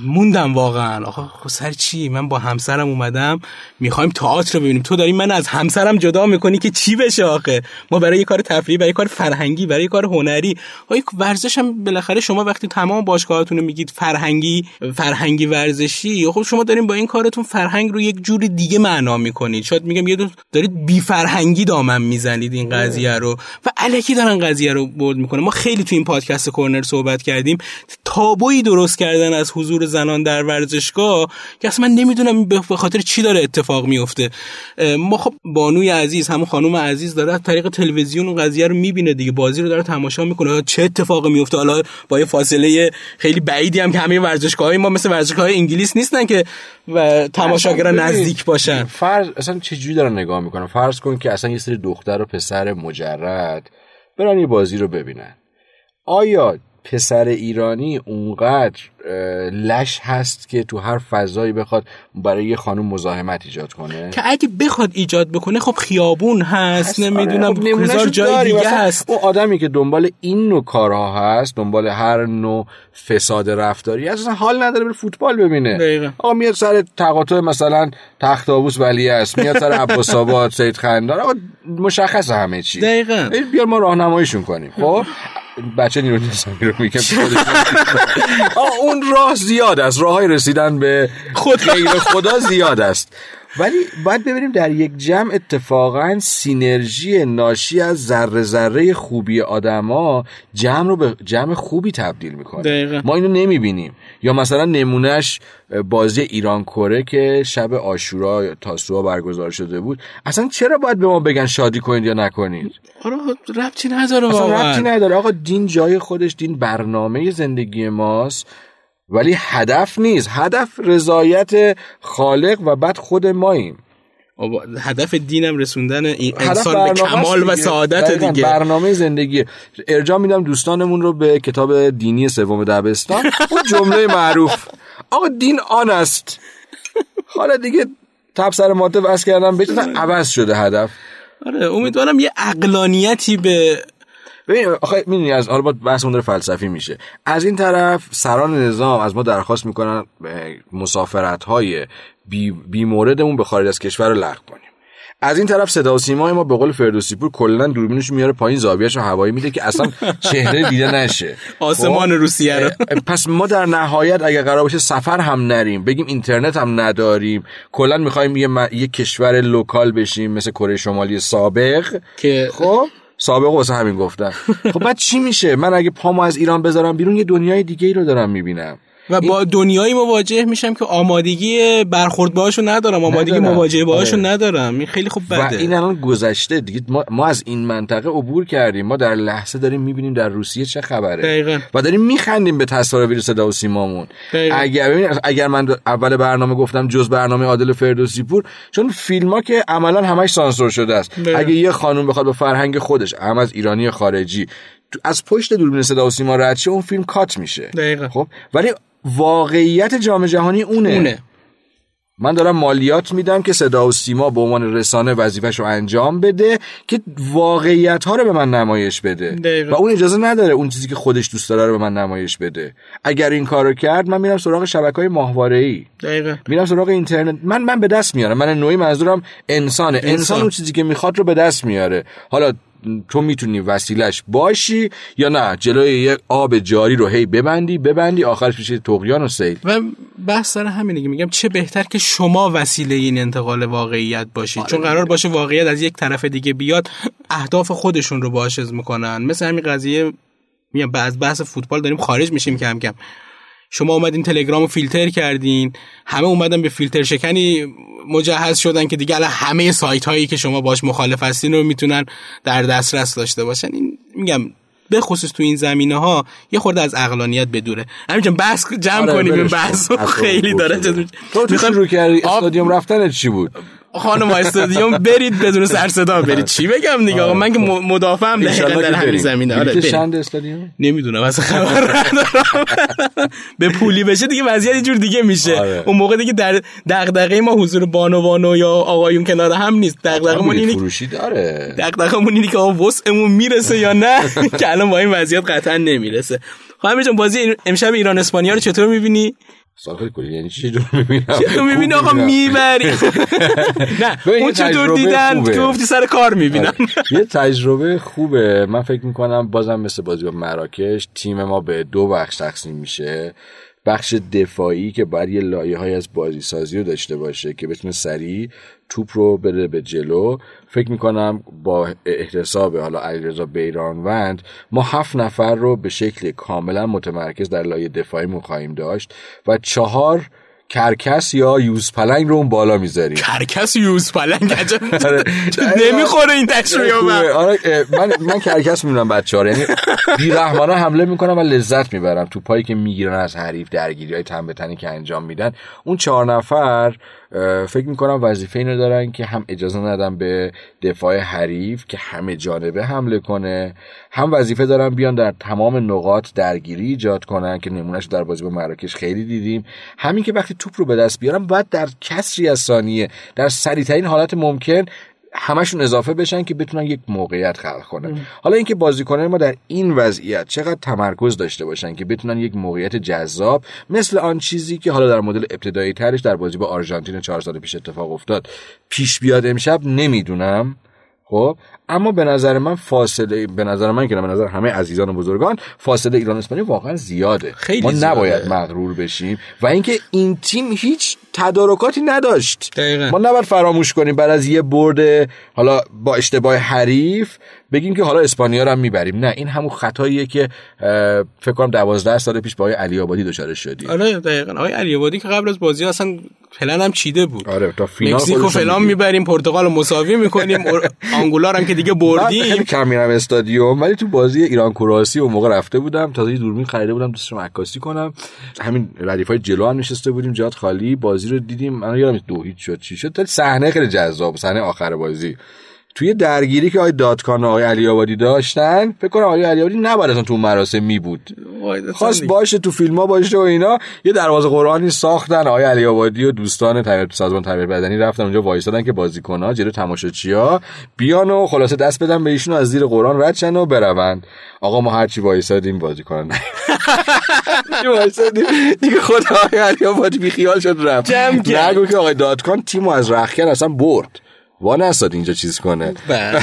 موندم واقعا. آقا خب سر چی؟ من با همسرم اومدم می‌خوایم تئاتر رو ببینیم. تو داری من از همسرم جدا می‌کنی که چی بشه آخه؟ ما برای یه کار تفریحی برای یه کار فرهنگی برای یه کار هنری. آقا ورزش هم بالاخره شما وقتی تمام باشگاهاتون میگید فرهنگی فرهنگی ورزشی خب شما دارین با این کارتون فرهنگ رو یک جور دیگه معنا می‌کنید. شاید میگم یه دارید بی فرهنگی دامن می‌زنید این قضیه رو. و الکی دارن قضیه رو برد می‌کنه ما خیلی تو این پادکست کورنر صحبت کردیم. تابویی درست کردن از حضور زنان در ورزشگاه که اصلا من نمی‌دونم به خاطر چی داره اتفاق میفته ما خب بانوی عزیز همون خانم عزیز داره از طریق تلویزیون اون قضیه رو می‌بینه دیگه. بازی رو داره تماشا می‌کنه. چه اتفاقی میفته حالا با یه فاصله خیلی بعیدی هم که همه ورزشگاه ما مثل ورزشگاه انگلیس نیستن که و تماشاگران نزدیک باشن. فرض اصلا چجوری دارن نگاه می‌کنن؟ فرض کن که اصلا یه سری دختر و پسر مجرد برن یه بازی رو ببینن. آیا پسر ایرانی اونقدر لش هست که تو هر فضایی بخواد برای یه خانم مزاحمت ایجاد کنه. که اگه بخواد ایجاد بکنه خب خیابون هست نمی‌دونم خب نمونهشو هزار جای. دیگه هست. اون آدمی که دنبال این نوع کارها هست دنبال هر نوع فساد رفتاری اصلا حال نداره بره فوتبال ببینه. دقیقا. آقا میاد سر تقاطع مثلا تخت آبوس ولی است میاد سر عباس آباد سید خندان. آقا مشخص همه چی. دقیقاً. بیار ما راهنماییشون کنیم. خب؟ بچه نیرو نظامی رو میگم. [laughs] آه اون راه زیاد است. راه های رسیدن به خود غیر خدا زیاد است. ولی باید ببینیم در یک جمع اتفاقا سینرژی ناشی از ذره ذره خوبی آدما جمع رو به جمع خوبی تبدیل می‌کنه. دقیقاً. ما اینو نمی‌بینیم. یا مثلا نمونهش بازی ایران کره که شب آشورا تاسوعا برگزار شده بود. اصلا چرا باید به ما بگن شادی کنید یا نکنید؟ آره ربطی نداره اصلا ربطی نداره. آقا دین جای خودش دین برنامه زندگی ماست. ولی هدف نیست. هدف رضایت خالق و بعد خود ماییم. هدف دینم رسوندن انسان به کمال و دیگه. سعادت دقیقاً، دیگه. برنامه زندگی. ارجاع میدم دوستانمون رو به کتاب دینی سوم دبستان. اون جمله معروف. آقا دین آن است. حالا دیگه تب سر ماته بس کردم. بهتون عوض شده هدف؟ آره امیدوارم یه اقلانیتی به ببین آخه می‌دونی از حالا با بحث اون داره فلسفی میشه. از این طرف سران نظام از ما درخواست می‌کنن مسافرت های بی, بی موردمون به خارج از کشور رو لغو کنیم. از این طرف صدا و سیمای ما به قول فردوسی پور کلا دوربینش میاره پایین زاویه‌اش رو هوایی میده که اصلا چهره دیده نشه. [laughs] آسمان خب؟ روسیه رو. پس ما در نهایت اگر قرار باشه سفر هم نریم بگیم اینترنت هم نداریم. کلا می‌خوایم یه, م- یه کشور local بشیم مثل کره شمالی سابق. که خب؟ سابق واسه همین گفتم. خب بعد چی میشه؟ من اگه پامو از ایران بذارم بیرون یه دنیای دیگه ای رو دارم می‌بینم. و با دنیایی مواجه میشم که آمادگی برخورد باهاشو ندارم آمادگی ندارم. مواجهه باهاشو آره. ندارم این خیلی خوب و بده این الان گذشته دیگه ما, ما از این منطقه عبور کردیم ما در لحظه داریم می‌بینیم در روسیه چه خبره دقیقاً. و داریم میخندیم به تصاویر صدا و سیمامون دقیقاً. اگر ببین اگر من اول برنامه گفتم جز برنامه عادل فردوسی پور چون فیلم ها که عملا همش سانسور شده است دقیقاً. اگه یه خانوم بخواد با فرهنگ خودش هم از ایرانی خارجی از پشت دوربین صدا و سیما رد شه اون فیلم کات میشه دقیقاً. خب ولی واقعیت جام جهانی اونه. اونه. من دارم مالیات میدم که صدا و سیما به عنوان رسانه وظیفش رو انجام بده که واقعیت ها رو به من نمایش بده. دقیقاً. و اون اجازه نداره اون چیزی که خودش دوست داره رو به من نمایش بده. اگر این کارو کرد من میرم سراغ شبکه های ماهواره ای میرم سراغ اینترنت. من من به دست میارم. من نوعی منظورم انسانه. انسان, انسان. اون چیزی که می‌خواد رو به دست میاره. حالا تو می‌تونی وسیلش باشی یا نه؟ جلوی یک آب جاری رو هی ببندی ببندی آخرش میشه تقیان و سیل. و بحث سر همینه که میگم چه بهتر که شما وسیله این انتقال واقعیت باشید چون قرار باشه واقعیت از یک طرف دیگه بیاد اهداف خودشون رو باعث می‌کنن. مثل همین قضیه میگم از بحث فوتبال داریم خارج میشیم کم کم. شما اومدین تلگرام رو فیلتر کردین همه اومدن به فیلتر شکنی مجهز شدن که دیگه الان همه سایت هایی که شما باش مخالف هستین رو می‌تونن در دسترس داشته باشن. این میگم به خصوص تو این زمینه ها یه خورده از عقلانیت بدوره. همینجان بحث جمع آره، کنیم این. بحث رو خیلی داره. تو میخوام- شروع کردی؟ استادیوم رفتنت چی بود؟ خانم استادیوم برید بدون سر صدا برید. چی بگم دیگه؟ آقا من که م- مدافعم دقیقا در همین. زمینه. آره. چند استادیوم؟ نمی‌دونم اصلا خبر ندارم. به پولی بشه دیگه وضعیت یه جور دیگه میشه. آره. اون موقع دیگه در دغدغه ما حضور بانوانو یا آقایون کنار هم نیست. دغدغمون بلیت اینه فروشی داره دغدغمون اینه که آقا وسعمون می‌رسه یا نه؟ [laughs] که الان با این وضعیت قطعا نمی‌رسه. خواهم جان بازی امشب ایران اسپانیا رو چطور می‌بینی؟ سال خیلی کلی یعنی چی جور می‌بینم؟ می‌بینی آقا؟ می‌بری. [laughs] نه اون چطور دیدن؟ گفتی سر کار می‌بینم. یه تجربه خوبه. من فکر می‌کنم بازم مثل بازی با مراکش تیم ما به دو بخش تقسیم میشه. بخش دفاعی که باید یه لایه های از بازی سازی رو داشته باشه که بتونه سریع توپ رو بده به جلو. فکر می‌کنم با احتساب حالا علیرضا بیرانوند ما هفت نفر رو به شکل کاملا متمرکز در لایه دفاعی خواهیم داشت و چهار کرکس یا یوز پلنگ رو اون بالا می‌ذاریم. کرکس یوز پلنگ؟ عجب. [laughs] آره. نمی‌خوره این تشریح خوبه. من. آره من من کرکس می‌دونم بچه ها یعنی بیرحمانه حمله می‌کنم و لذت می‌برم. تو پایی که می‌گیرن از حریف درگیری های تن به تنی که انجام میدن. اون چهار نفر فکر می‌کنم وظیفه اینو دارن که هم اجازه ندن به دفاع حریف که همه جانبه حمله کنه هم وظیفه دارن بیان در تمام نقاط درگیری ایجاد کنن که نمونهش در بازی با مراکش خیلی دیدیم. همین که وقتی توپ رو به دست بیارن باید در کسری از ثانیه در سریعترین حالت ممکن همشون اضافه بشن که بتونن یک موقعیت خلق کنن. حالا اینکه بازیکنان ما در این وضعیت چقدر تمرکز داشته باشن که بتونن یک موقعیت جذاب مثل آن چیزی که حالا در مدل ابتدایی ترش در بازی با آرژانتین چهار سال پیش اتفاق افتاد پیش بیاد امشب نمی‌دونم. خب؟ اما به نظر من فاصله به نظر من که به نظر همه عزیزان و بزرگان فاصله ایران اسپانیا واقعا زیاده. خیلی ما زیاده. نباید مغرور بشیم. و اینکه این تیم هیچ تدارکاتی نداشت. دقیقاً. ما نباید فراموش کنیم بعد از یه برد حالا با اشتباه حریف بگیم که حالا اسپانیا رو هم می‌بریم. نه این همون خطاییه که فکر کنم 12 سال پیش با آقای علی آبادی دچار شدیم. آره دقیقا. آقای علی آبادی که قبل از بازی اصلا پلن هم چیده بود. آره تا فینال مکزیکو فلان. می‌بریم پرتغال مساوی می‌کنیم [laughs] آنگولار هم که دیگه من خیلی بردیم کم میرم استادیوم ولی تو بازی ایران کروسی اون موقع رفته بودم. تازه دوربین خریده بودم دوستم عکاسی کنم. همین ردیف های جلو هم نشسته بودیم جات خالی. بازی رو دیدیم. من یادم دو هیچ شد چی شد. صحنه خیلی جذاب صحنه آخر بازی. توی درگیری که آقای دادکان و آقای علی آبادی داشتن فکر کنم آقای علی آبادی نباید اصلا تو مراسم می بود خواست باشه تو فیلم ها باشه و اینا یه دروازه قرآنی ساختن آقای علی آبادی و دوستان تربیت سازمان تربیت بدنی رفتن اونجا وایسادن که بازیکن ها جلو تماشاچیا بیان و خلاصه دست بدن به ایشون از زیر قرآن رد شن و بروند. آقا ما هرچی وایسادیم بازیکن. [laughs] وایسادیم دیگه خود آقای علی آبادی بی خیال شد رفت. نگو که آقای دادکان تیمو از رخکن اصلا برد. وا نستاد اینجا چیز کنه. بله.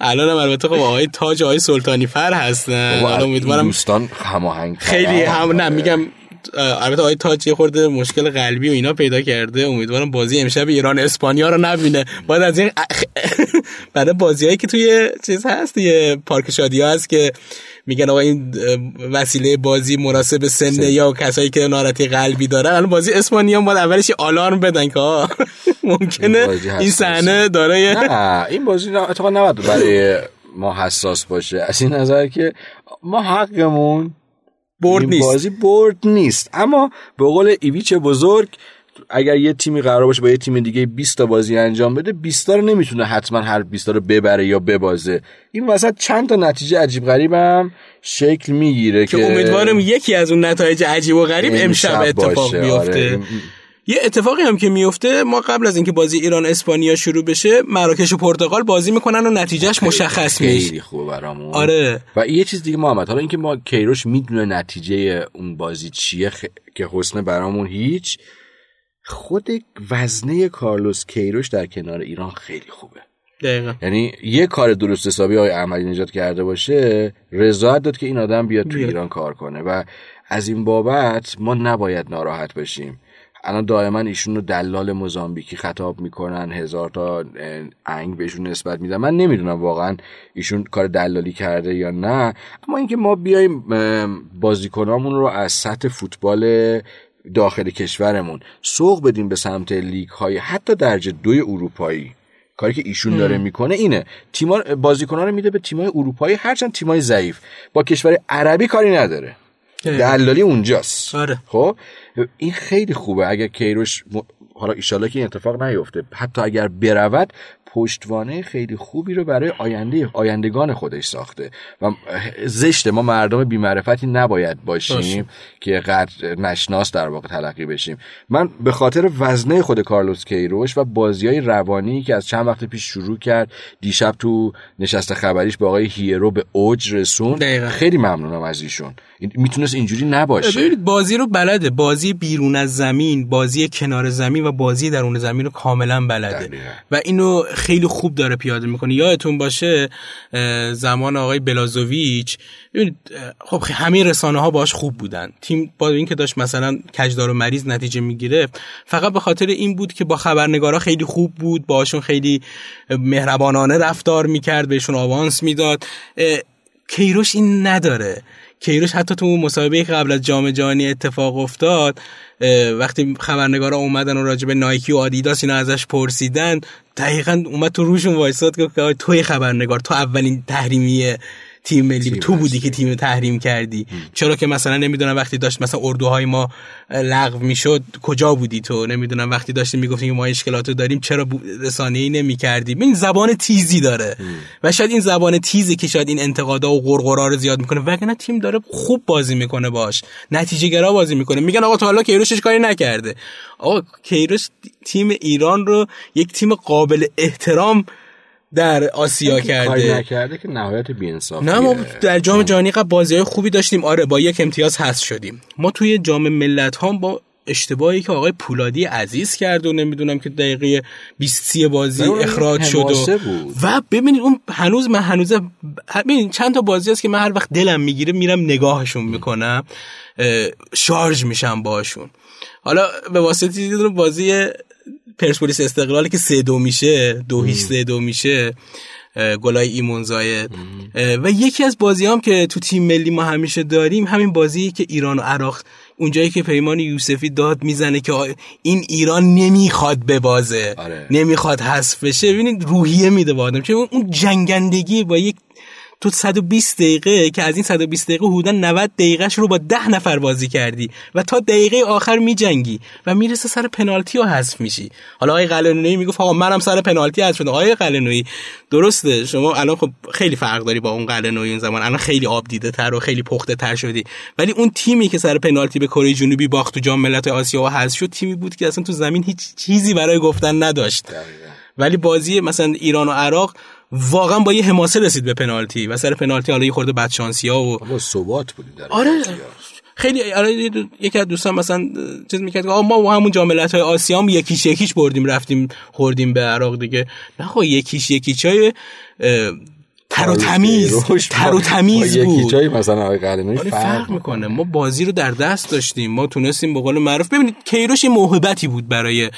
الان هم البته خب آقای تاج آقای سلطانی فر هستن. امیدوارم دوستان هماهنگ خیلی هم نه میگم البته آقای تاج یه خورده مشکل قلبی و اینا پیدا کرده. امیدوارم بازی امشب ایران اسپانیا رو نبینه. باید از این [laughs] برای بازیایی که توی چیز هست یه پارک شادی ها هست که میگن آقا این وسیله بازی مناسب سن. یا کسایی که ناراحتی قلبی دارن. الان بازی اسپانیا باید اولش آلارم بدن که آه، [laughs] ممکنه این. صحنه داره نه این بازی نه اتفاقا نباید برای ما حساس باشه. از این نظر که ما حقمون برد این نیست بازی برد نیست اما به قول ایویچ بزرگ اگر یه تیمی قرار باشه با یه تیم دیگه 20 تا بازی انجام بده 20 تا رو نمی‌تونه حتما هر 20 تا رو ببره یا ببازه این وسط چند تا نتیجه عجیب غریبم شکل می‌گیره که, که امیدوارم یکی از اون نتایج عجیب و غریب امشب اتفاق باشه. بیفته آره. یه اتفاقی هم که میفته ما قبل از اینکه بازی ایران اسپانیا شروع بشه مراکش و پرتغال بازی می‌کنن و نتیجهش مشخص خیلی میشه. خوبه برامون. آره. و یه چیز دیگه محمد حالا اینکه ما کیروش می‌دونه نتیجه اون بازی چیه خ... که حسن برامون هیچ خود وزنه کارلوس کیروش در کنار ایران خیلی خوبه. دقیقا. یعنی یه کار درست حسابی های عملی نجات کرده باشه رضایت داد که این آدم بیاد تو. ایران کار کنه. و از این بابت ما نباید ناراحت باشیم الان دائما ایشون رو دلال موزامبیکی خطاب می‌کنن هزار تا انگ بهشون نسبت میدن. من نمی‌دونم واقعا ایشون کار دلالی کرده یا نه. اما اینکه ما بیایم بازیکنامون رو از سطح فوتبال داخل کشورمون سوق بدیم به سمت لیگ های حتی درجه دوی اروپایی. کاری که ایشون داره می‌کنه اینه. تیما بازیکنان رو میده به تیمای اروپایی هرچند تیمای ضعیف. با کشور عربی کاری نداره. دلالی اونجاست. آره. خب؟ این خیلی خوبه. اگر کیروش م... حالا ایشالله که این اتفاق نیفته. حتی اگر برود پشتوانه خیلی خوبی رو برای آینده آیندگان خودش ساخته. و زشته ما مردم بیمعرفتی نباید باشیم باشیم. که قدر نشناس در واقع تلقی بشیم. من به خاطر وزنه خود کارلوس کیروش و بازی های روانی که از چند وقت پیش شروع کرد دیشب تو نشست خبریش با آقای هیرو به اوج رسون دقیقا. خیلی ممنونم از ایشون. می‌تونست اینجوری نباشه. ببینید بازی رو بلده. بازی بیرون از زمین بازی کنار زمین و بازی درون زمین رو کاملا بلده. دقیقاً. و اینو خیلی خوب داره پیاده می‌کنه. یادتون باشه زمان آقای بلازوویچ خب همه رسانه ها باش خوب بودن. تیم با اینکه داشت مثلا کجدار و مریض نتیجه می‌گرفت فقط به خاطر این بود که با خبرنگارا خیلی خوب بود باشون خیلی مهربانانه رفتار می‌کرد بهشون آوانس می‌داد. کیروش این نداره. کیروش حتی تو اون مسابقه که قبل از جام جهانی اتفاق افتاد وقتی خبرنگارا اومدن و راجع به نایکی و آدیداس اینا ازش پرسیدن دقیقا اومد تو روشون وایساد که آقا توی خبرنگار تو اولین تحریمی تیم ملی تو بودی که تیم تحریم کردی. چرا که مثلا نمی‌دونم وقتی داشت مثلا اردوهای ما لغو می‌شد کجا بودی تو؟ نمی‌دونم وقتی داشتیم می‌گفتیم ما اشکالات رو داریم چرا رسانه ای نمی کردی این زبان تیزی داره. و شاید این زبان تیزی که شاید این انتقادا و غرغرا رو زیاد می‌کنه. وگرنه تیم داره خوب بازی می‌کنه باش. نتیجه گرا بازی می‌کنه. میگن آقا تا حالا کیروشش کاری نکرده. آقا کیروش تیم ایران رو یک تیم قابل احترام در آسیا کرده. نکرده که نهایت بی‌انصافیه. نه ما در جام جهانی قبل بازی های خوبی داشتیم. آره با یک امتیاز هست شدیم. ما توی جام ملت ها با اشتباهی که آقای پولادی عزیز کرد و نمی‌دونم که دقیقه 20 بازی اخراج شد و, بود. و ببینید اون هنوز من هنوز ببینید چند تا بازی هست که من هر وقت دلم می‌گیره میرم نگاهشون می‌کنم. شارژ میشم باشون حالا به واسطه یه دونه بازی پرسپولیس استقلالی که سه دو میشه دو هیچ سه دو میشه گلای ایمون زاید اه، و یکی از بازی هم که تو تیم ملی ما همیشه داریم همین بازی که ایران و عراق. اونجایی که پیمان یوسفی داد می‌زنه که این ایران نمی‌خواد ببازه آره. نمی‌خواد حذف بشه. ببینید روحیه میده به آدم. چون اون جنگندگی با یک تو 120 دقیقه که از این 120 دقیقه حدودا 90 دقیقهش رو با 10 نفر بازی کردی و تا دقیقه آخر میجنگی و می‌رسه سر پنالتی و حذف میشی. حالا آقای قلنویی می‌گفت آقا منم سر پنالتی حذف شدم. آقای قلنویی درسته شما الان خب خیلی فرق داری با اون قلنویی اون زمان. الان خیلی آب دیده تر و خیلی پخته تر شدی. ولی اون تیمی که سر پنالتی به کره جنوبی باخت تو جام ملت‌های آسیا و حذف شد تیمی بود که اصلا تو زمین هیچ چیزی برای گفتن نداشت. ولی بازی مثلا ایران و عراق واقعا با یه حماسه رسید به پنالتی و سر پنالتی حالا یه خورده بدشانسی ها و با ثبات بودیم در آره. خیلی آره یکی از دوستان مثلا چیز می‌کرد که ما همون جاملت های آسیا هم یکیش یکیش بردیم رفتیم خوردیم به عراق دیگه. نه خب یکیش یکیش های تر و تمیز تر و تمیز بود. یکیچای مثلا آقای قلنویی آره فرق فرق می‌کنه. ما بازی رو در دست داشتیم. ما تونستیم به قول معروف ببینید کیروش موهبتی بود برای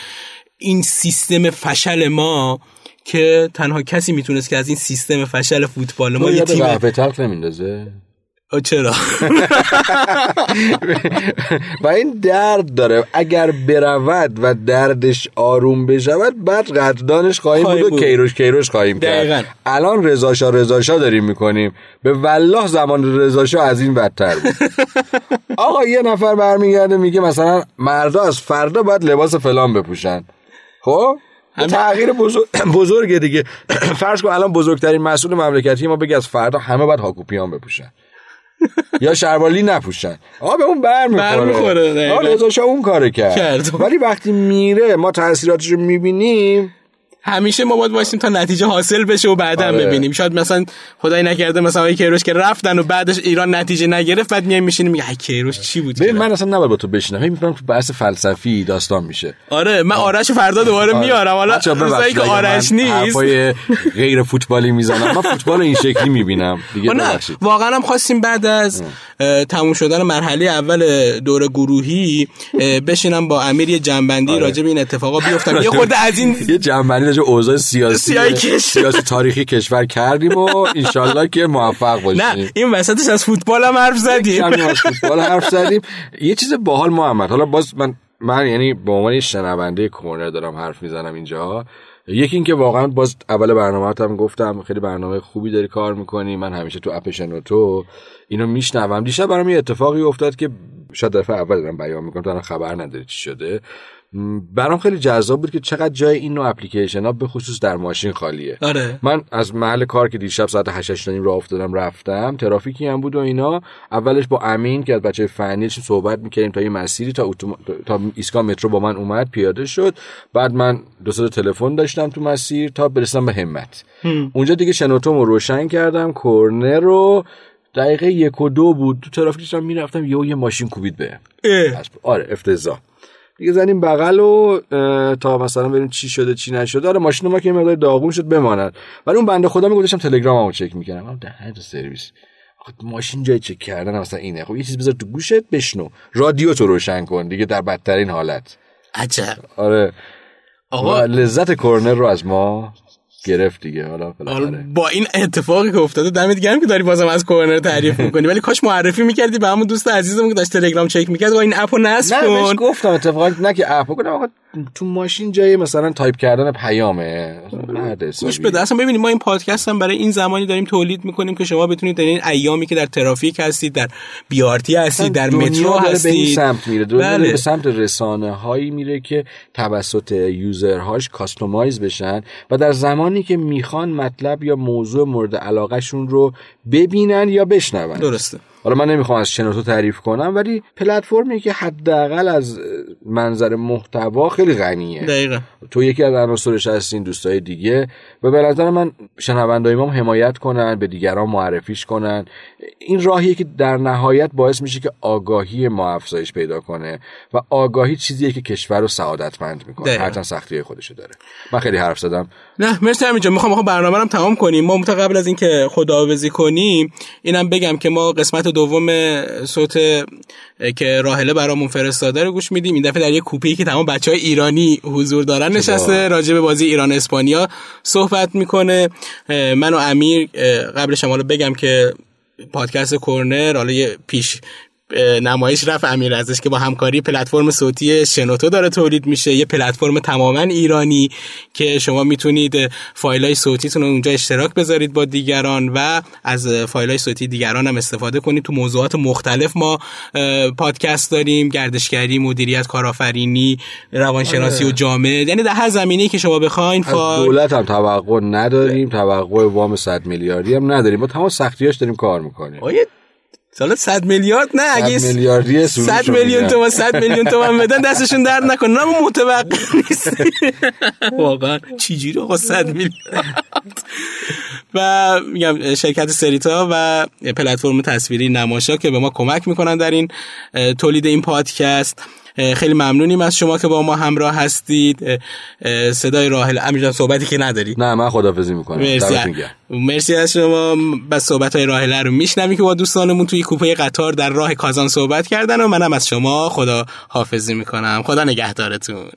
این سیستم فشل ما. که تنها کسی می‌تونست که از این سیستم فشل فوتبال ما یه تیم قهوه تلخ نمیندازه؟ چرا؟ [laughs] و این درد داره. اگر برود و دردش آروم بشود بعد قدردانش خواهیم بود و. کیروش کیروش خواهیم. کرد. الان رضاشا رضاشا داریم می‌کنیم. به والله زمان رضاشا از این بدتر بود. [laughs] آقا یه نفر برمیگرده میگه مثلا مردا از فردا باید لباس فلان بپوشن. خب؟ تغییر بزرگ [clears throat] بزرگه دیگه [clears throat] فرض کن الان بزرگترین مسئول مملکتی ما بگه از فردا همه باید هاکوپیان بپوشن یا شروالی نپوشن آقا به اون بر می‌خوره. آقا رضا اون کارو کرد. کرد. ولی وقتی میره ما تاثیراتش رو می‌بینیم همیشه ما باید باشیم تا نتیجه حاصل بشه و بعدا آره. ببینیم. شاید مثلا خدای نکرده مثلا آقای کیروش که رفتن و بعدش ایران نتیجه نگرفت بعد میایم میشینیم میگه "ای کیروش چی بود ببین من اصلا نباید با تو بشینم. هی می‌فهمم تو بحث فلسفی داستان میشه. آره من آرش فردا دوباره میارم. حالا روزایی که آرش نیست. غیر فوتبالی می‌زنم. من فوتبال این شکلی می‌بینم. دیگه واقعا هم خواستیم بعد از تموم شدن مرحله اول دور گروهی بشینم با امیر یه جنبندی آره. راجع به این اتفاقا بیفتم. یه [laughs] خورده از این یه جنبندی راجع اوضاع سیاسی. سیاسی تاریخی کشور کردیم و انشالله که موفق باشیم. نه این وسطش از فوتبال هم حرف زدیم. از فوتبال حرف زدیم. یه چیز باحال محمد. حالا باز من من یعنی به عنوان شنونده کورنر دارم حرف می‌زنم اینجا. یکی اینکه واقعا باز اول برنامه هم گفتم خیلی برنامه خوبی داری کار می‌کنی. من همیشه تو اپ شنوتو اینو میشنوم. دیشب برام یه اتفاقی افتاد که شاید دفعه اول دارم بیان می‌کنم. تو خبر نداری چی شده. برام خیلی جذاب بود که چقدر جای این نوع اپلیکیشن ها به خصوص در ماشین خالیه. آره. من از محل کار که دیشب ساعت 8 نیم راه افتادم رفتم ترافیکی هم بود و اینا. اولش با امین که از بچه فنی داشتیم صحبت می‌کردیم تا یه مسیری تا اتوم... تا ایستگاه مترو با من اومد پیاده شد. بعد من دو سه تلفن داشتم تو مسیر تا برسم به همت. اونجا دیگه شنوتوم رو روشن کردم کورنر رو. دقیقه یک و دو بود تو ترافیک داشتم می‌رفتم یهو یه ماشین کوبید به اه. آره افتضاح. دیگه زنیم بغل و تا مثلا ببینیم چی شده چی نشده. آره ماشین ما که یه مقدار داغون شد بماند. ولی اون بنده خدا می‌گفتم تلگراممو چک می‌کردم. دهنت سرویس. آخه ماشین جای چک کردن مثلا اینه. خب یه چیز بذار تو گوشت بشنو. رادیو تو روشن کن دیگه در بدترین حالت. عجب. آره. آقا. لذت کورنر رو از ما گرفت دیگه حالا با این اتفاقی که افتاده دمت گرم که داری بازم از کورنر تعریف [laughs] می‌کنی. ولی کاش معرفی می‌کردی به همون دوست عزیزمون که داشت تلگرام چک می‌کرد با این اپو نصب نه بهش کن. گفتم اتفاقا نه که اپ کنم آقا تو ماشین جای مثلا تایپ کردن پیامه. گوش. بده اصلا ببینید ما این پادکست هم برای این زمانی داریم تولید می‌کنیم که شما بتونید در این ایامی که در ترافیک هستید در BRT هستید در مترو داره به این هستید. سمت میره بله. به سمت رسانه هایی میره که توسط user هاش customize بشن و در زمانی که می‌خوان مطلب یا موضوع مورد علاقهشون رو ببینن یا بشنون. درسته. حالا من نمی‌خوام از شنوتو تعریف کنم ولی پلتفرمی که حداقل از منظر محتوا خیلی غنیه. دقیقا. تو یکی از عناصرش هستین دوستای دیگه و به نظر من شنوندای ما حمایت کنن به دیگران معرفیش کنن. این راهیه که در نهایت باعث میشه که آگاهی ما افزایش پیدا کنه و آگاهی چیزیه که کشور رو سعادتمند می‌کنه. هرچند سختی خودشو داره. من خیلی حرف زدم. نه مرسی همینجا. می‌خوام برنامه رو تمام کنیم. ما قبل از اینکه خداحافظی کنیم اینم بگم که ما قسمت دوم صوت که راهله برامون فرستاده رو گوش میدیم. این دفعه در یه کوپی که تمام بچه های ایرانی حضور دارن نشسته راجع به بازی ایران اسپانیا صحبت می‌کنه. من و امیر اه، قبلش هم حالا بگم که پادکست کورنر حالا یه پیش نمایش رفت امیر ازش که با همکاری پلتفرم صوتی شنوتو داره تولید میشه. یه پلتفرم تماما ایرانی که شما می‌تونید فایل های صوتیتون رو اونجا اشتراک بذارید با دیگران و از فایل های صوتی دیگران هم استفاده کنید. تو موضوعات مختلف ما پادکست داریم گردشگری مدیریت کارآفرینی روانشناسی و جامعه. یعنی در هر زمینه‌ای که شما بخواین از دولت هم توقع نداریم توقع وام 100 میلیاردی هم نداریم. با تمام سختیاش داریم کار می‌کنیم. سال 100 میلیارد نه اگه 100 میلیاردی سروش 100 رو میلیون. تومان 100 میلیون تومان بدن دستشون درد نکنه. نه متوقع نیست. [laughs] واقعا. چجوری آقا 100 میلیون [laughs] و میگم شرکت سریتا و پلتفرم تصویری نماشا که به ما کمک می‌کنن در این تولید این پادکست. خیلی ممنونیم از شما که با ما همراه هستید. صدای راحل. امیر جان صحبتی که نداری. نه من خدافظی می‌کنم. مرسی. مرسی از شما. بس صحبت های راهله رو میشنویم که با دوستانمون توی کوپه قطار در راه کازان صحبت کردن و منم از شما خدا حافظی می‌کنم. خدا نگهدارتون.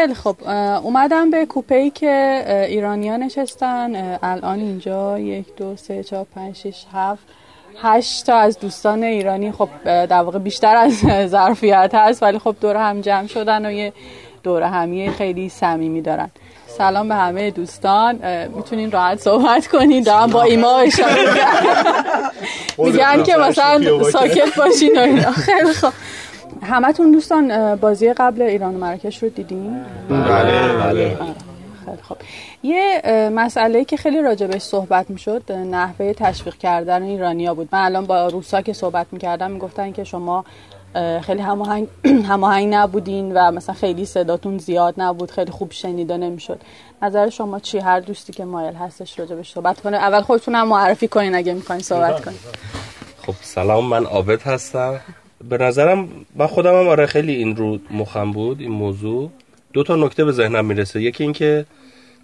خیلی خب اه، اومدم به کوپه ای که ایرانیا نشستن. الان اینجا یک دو سه چهار پنج شش هفت هشت تا از دوستان ایرانی. خب در واقع بیشتر از [laughs] ظرفیت هست ولی خب دور هم جمع شدن و یه دور همی خیلی صمیمی دارن. سلام به همه دوستان. می‌تونین راحت صحبت کنین. دارم با ایما اشاره. [laughs] میگن که مثلا ساکت باشین و اینا. خیلی خب همتون دوستان بازی قبل ایران و مراکش رو دیدین؟ بله بله. خیلی خب یه مسئله که خیلی راجبش صحبت می‌شد نحوه تشویق کردن ایرانیا بود. من الان با روسا که صحبت می‌کردم می‌گفتن که شما خیلی هماهنگ [clears throat] هماهنگ نبودین و مثلا خیلی صداتون زیاد نبود خیلی خوب شنیده نمی‌شد. نظر شما چی؟ هر دوستی که مایل هستش راجبش صحبت کنه. اول خودتون هم معرفی کنین اگه می‌خواین صحبت کنین. خب سلام من عابد هستم. به نظرم من خودم هم آره خیلی این رو مخم بود این موضوع. دو تا نکته به ذهنم می‌رسه. یکی اینکه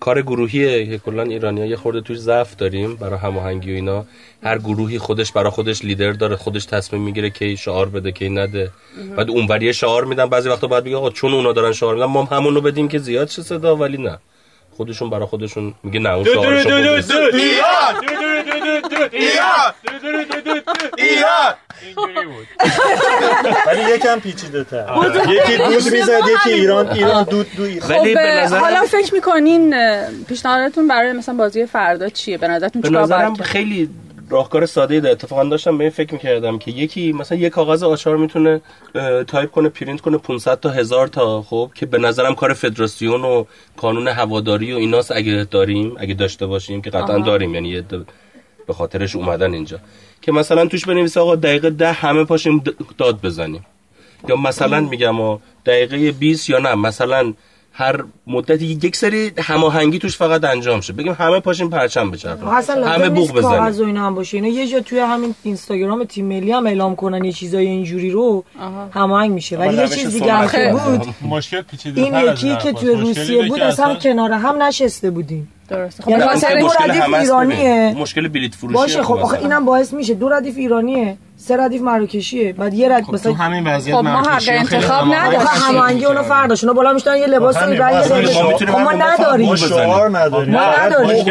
کار گروهیه که کلا ایرانیا یه خورده توش ضعف داریم برای هماهنگی و اینا. هر گروهی خودش برای خودش لیدر داره خودش تصمیم می‌گیره کی شعار بده کی نده. بعد اونوری شعار میدن بعضی وقتا باید بگه آقا چون اونا دارن شعار میدن ما هم همونو بدیم که زیاد شه صدا ولی نه. خودشون برای خودشون میگه نه اون. ولی یکم پیچیده تر یکی دود می‌زد یکی ایران ایران دود دو ایران خب حالا فکر می‌کنین پیشنهادتون برای مثلا بازی فردا چیه به نظرتون چیکار نظرم باید کرد؟ خیلی راهکار ساده ای اتفاقا داشتم به این فکر می‌کردم که یکی مثلا یک کاغذ آچار می‌تونه تایپ کنه پرینت کنه 500 تا هزار تا خب که به نظرم کار فدراسیون و کانون هواداری و ایناست اگه داریم اگه داشته باشیم که قطعا داریم یعنی به خاطرش اومدن اینجا. که مثلا توش بنویسه آقا دقیقه ده همه پاشیم داد بزنیم. یا مثلا میگم دقیقه 20 یا نه مثلا هر مدتی یک سری هماهنگی توش فقط انجام شه بگیم همه پاشیم پرچم اصلا همه بوق نیست کاغذ بزنیم و اینا هم باشه. اینا یه جا توی همین اینستاگرام تیم ملی هم اعلام کنن یه چیزای اینجوری رو. هماهنگ میشه. ولی یه چیز دیگه هم بود. مشکل پیچیده این یکی که توی روسیه بود اصلا کنار هم نشسته بودیم. درسته. خب یعنی مثلا این- دو مشکل ردیف ایرانیه. مشکل بلیت فروشی باشه خب آخه اینم باعث میشه. دو ردیف ایرانیه. سه ردیف مراکشیه. بعد یه ردیف تو مثلا همین وضعیت خب ما حق انتخاب هماهنگ نداریم. هماهنگی اونا فرداش اونا بالا میشتن یه لباس همین، رنگ ما. ما خب ما نداریم. شعار نداریم. ما نداریم.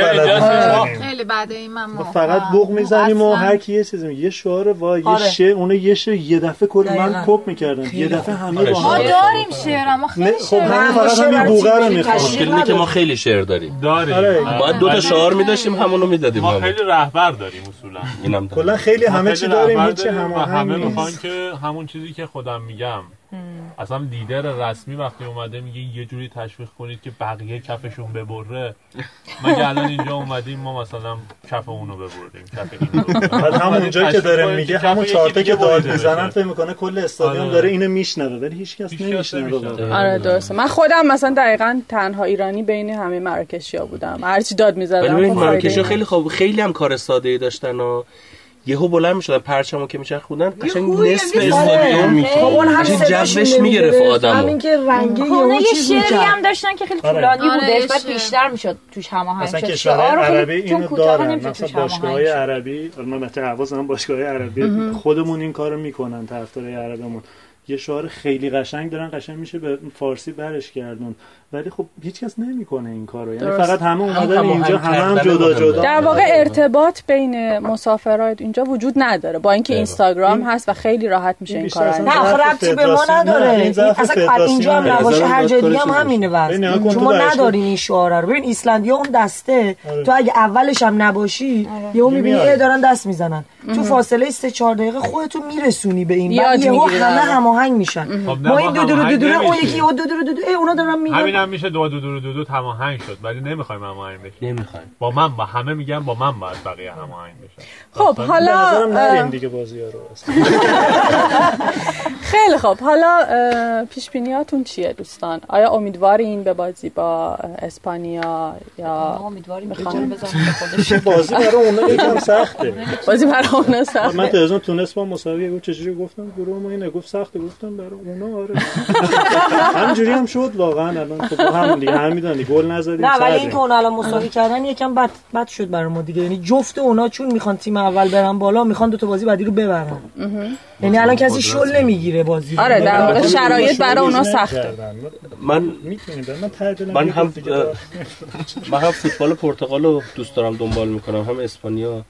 خیلی بعده این من ما فقط بوق می‌زنیم و هر کی یه چیزی میگه یه شعار وا یه آره. شه اون یه شه یه دفعه کل من. کپ می‌کردم. یه دفعه همه آره، با ما داریم شعر اما نه، خیلی خب شعر. ما فقط شعر همین بوغه رو می‌خوام. مشکل اینه که ما خیلی شعر داریم. داریم. آره. باید دو تا شعار میداشتیم همونو می‌دادیم ما خیلی رهبر داریم اصولا. اینم. کلا خیلی ما همه چی داریم هماهنگ همه نیست. می‌خوان که همون چیزی که خودم میگم اصلا لیدر رسمی وقتی اومده میگه یه جوری تشویق کنید که بقیه کفشون ببره مگه الان اینجا اومدیم ما مثلا کف اونو ببریم کف اینو. بعد همون جایی که داره میگه کف همون چارتا که داد می‌زنن. فکر می‌کنه کل استادیوم آره. داره اینو میشنوه ولی هیچ کس نمیشنوه نمی‌شنوه. آره درسته من خودم مثلا دقیقا تنها ایرانی بین همه مراکشی ها بودم هرچی داد ولی می‌زدم ببین مراکشی خیلی خوب خیلی هم کار ساده ای داشتن و یهو بلند می‌شدن پرچمو که میچرخوندن قشنگ نصف. استادیوم خب اون هم قشنگ جوش. می‌گرفت آدمو همین که رنگه خب یه شعری. هم داشتن که خیلی آره. طولانی آره، بودش بعد. بیشتر می‌شد توش هماهنگ مثلا شد کشورهای خیلی- عربی اینو دارن مثلا توش هماهنگ باشگاه شد. عربی من مثلا حواسم باشگاه عربی خودمون این کارو می‌کنن طرفدارای عربمون یه شعار خیلی قشنگ دارن قشنگ میشه به فارسی برش گردون. ولی خب هیچکس نمی‌کنه این کارو. یعنی. فقط همه اومدن هم اینجا همه هم جدا. جدا. در واقع ارتباط بین مسافرات اینجا وجود نداره. با اینکه اینستاگرام هست و خیلی راحت میشه این بیشتر کار اصلا انجام نه آخه ربطی به ما نداره. این اصلا اینجا هم نباشه هر جای دیگه هم همینه ببین، نگاه وضع کن چون تو ما دانشگاه- نداریم این شعاره رو. ببین ایسلندیا اون دسته. تو اگه اولش هم نباشی یهو می‌بینی دارن دست می‌زنن. تو فاصله 3 4 دقیقه خودتو میرسونی به این. بعد یهو همه واقع. هماهنگ میشن. خب ما این دو دو دو دو اون. یکی دو دو دو اونا دارن میگن. همین هم میشه دو دو دو دو دو هماهنگ شد ولی نمی‌خوایم هماهنگ بشیم. نمی‌خوایم. با من با همه میگن با من باید بقیه هماهنگ بشن. خب حالا نظرم نریم دیگه بازی رو. [laughs] خیلی خب حالا پیش بینیاتون چیه دوستان؟ آیا امیدوارین به بازی با اسپانیا یا امیدواریم بزنیم به خودش [laughs] بازی برای اونا یکم سخته. [laughs] بازی برای اونا سخته. من تلویزیون تونست با مساوی گفت چجوری گفتم گروه ما اینه گفت سخته. گفتم برای اونا آره. [laughs] همجوری هم شد واقعا الان خب هم دیگه هم می‌دونی گل نزدیم نه ولی این که اونا الان مساوی کردن یکم بد بد شد برای ما دیگه. یعنی جفت اونا چون می‌خوان تیم اول برن بالا می‌خوان دو تا بازی بعدی رو ببرن. یعنی الان کسی شل نمی‌گیره بازی رو. آره در واقع شرایط برای اونا سخته. من من هم. [laughs] من هم فوتبال پرتغال رو دوست دارم دنبال می‌کنم. هم اسپانیا.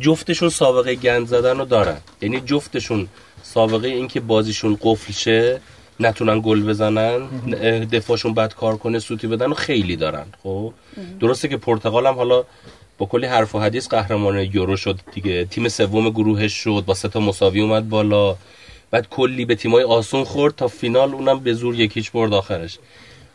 جفتشون سابقه گند زدن رو دارن. یعنی جفتشون سابقه این که بازیشون قفل شه نتونن گل بزنن دفاعشون بد کار کنه سوتی بدن و خیلی دارن خب؟ درسته که پرتغال هم حالا با کلی حرف و حدیث قهرمان یورو شد دیگه. تیم سوم گروهش شد با سه تا مساوی اومد بالا. بعد کلی به تیمای آسون خورد تا فینال اونم به زور یکیچ برد آخرش.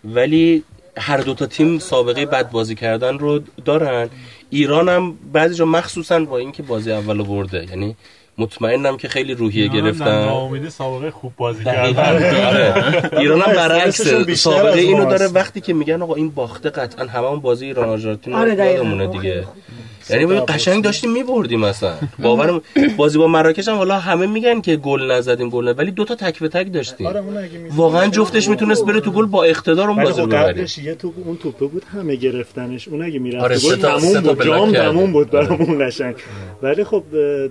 ولی هر دو تا تیم سابقه بد بازی کردن رو دارن. ایران هم بعضی جا مخصوصا با اینکه بازی اول برده یعنی مطمئنم که خیلی روحیه گرفتن ناامیدی سابقه خوب بازی. کردن آره. [laughs] ایران هم برعکس سابقه اینو. داره وقتی که میگن آقا این باخته قطعا همه اون بازی ایران آرژانتین آره،. یادمونه دیگه یعنی ببین قشنگ داشتیم میبردیم مثلا باورم بازی با مراکش هم حالا همه میگن که گل نزدیم گل نزدیم. ولی دو تا تک به تک داشتیم آره اون اگه می‌زد. واقعا جفتش می‌تونست بره تو گل با اقتدار اون بازی رو خب ببره یه تو اون توپه بود همه گرفتنش اون اگه می‌رفت آره، گل تموم بود جام. تموم بود. برامون قشنگ ولی خب اه،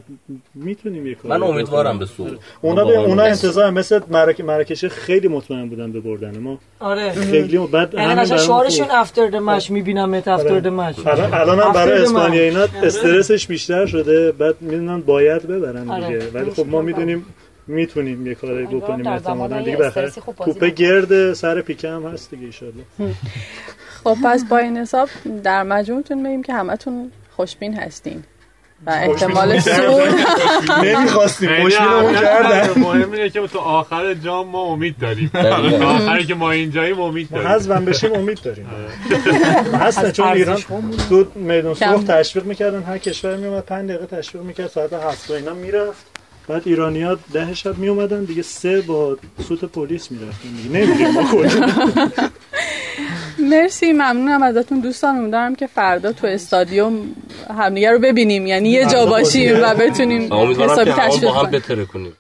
می‌تونیم یه کاری من بکنیم. امیدوارم به سود اونا به اونا انتظار مثل مرک... مراکش خیلی مطمئن بودن به بردن. ما آره. خیلی بعد یعنی شعارشون. افتر د مچ می‌بینم ات افتر د مچ الان الان هم After برای اسپانیا. اینا استرسش بیشتر شده. بعد می‌دونن باید ببرن آره. دیگه. ولی خب ما می‌دونیم می‌تونیم یه کاری بکنیم در احتمالاً دیگه. خوب بازی توپه گرد سر پیکه هم هست دیگه ایشالله خب پس با این حساب در مجموعتون میگیم که همتون خوشبین هستین. و احتمال صعود نمی‌خواستیم خوشبینمون کردن مهم اینه که تو آخر جام ما امید داریم. آخری که ما اینجاییم امید ما داریم حذفم بشیم امید داریم. [laughs] هستن چون ایران تو میدون سرخ تشویق می‌کردن هر کشور میومد 5 دقیقه تشویق می‌کرد ساعت 7 و اینا می‌رفت. بعد ایرانیا ده شب می اومدن دیگه سه با سوت پلیس می‌رفتن. دیگه نمی‌دونیم ما کجا. [laughs] مرسی ممنونم ازتون. دوستان امیدوارم که فردا تو استادیوم همدیگه رو ببینیم. یعنی یه جا باشیم و بتونیم حسابی تشویق کنیم.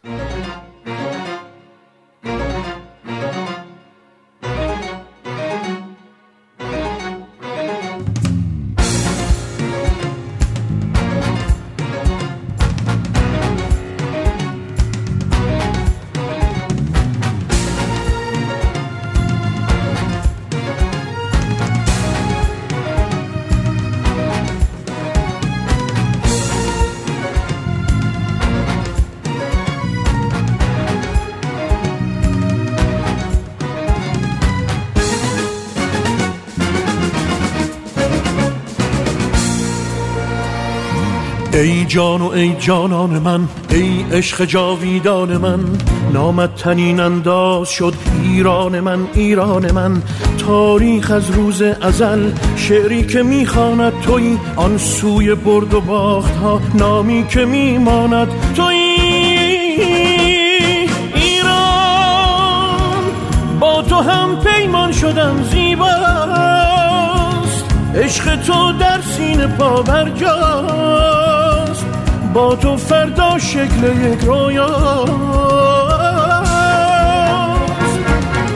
جان و ای جانان من ای عشق جاویدان من نامت تنین انداز شد ایران من ایران من. تاریخ از روز ازل شعری که می‌خواند توی آن سوی برد و باخت ها نامی که میماند توی ایران. با تو هم پیمان شدم زیباست. عشق تو در سینه پا برجاست. با تو فردا شکل یک رویاست.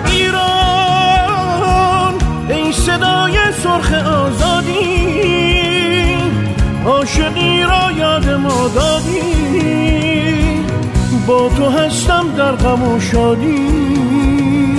ایران ای صدای سرخ آزادی عاشقی را یاد ما دادی. با تو هستم در غم و شادی.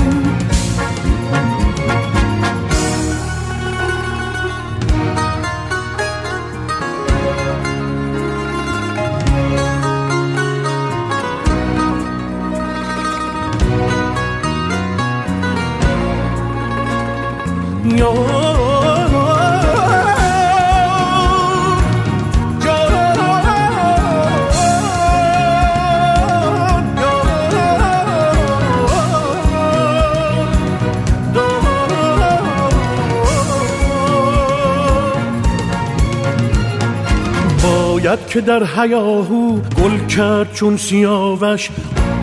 باید که در حیاهو گل کرد چون سیاوش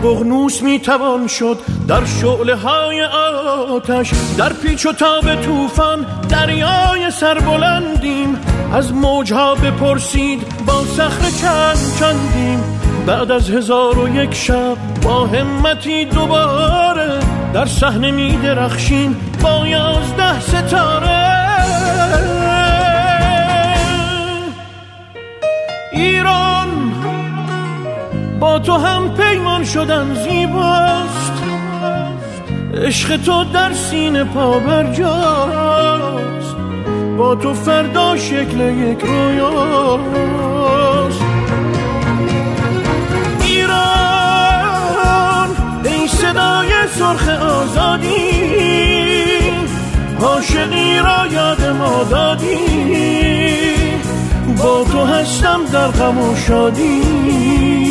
بغنوس می‌توان شد در شعله های آتش در پیچ و تاب طوفان دریای سربلندیم. از موجها بپرسید با صخره چند چندیم. بعد از هزار و یک شب با همتی دوباره در صحنه می درخشیم با یازده ستاره. ایران با تو هم پیمان شدن زیباست. عشق تو در سینه پا برجاست با تو فردا شکل یک رویاست. ایران ای صدای سرخ آزادی. عاشقی را یاد ما دادی. با تو هستم در غم و شادی.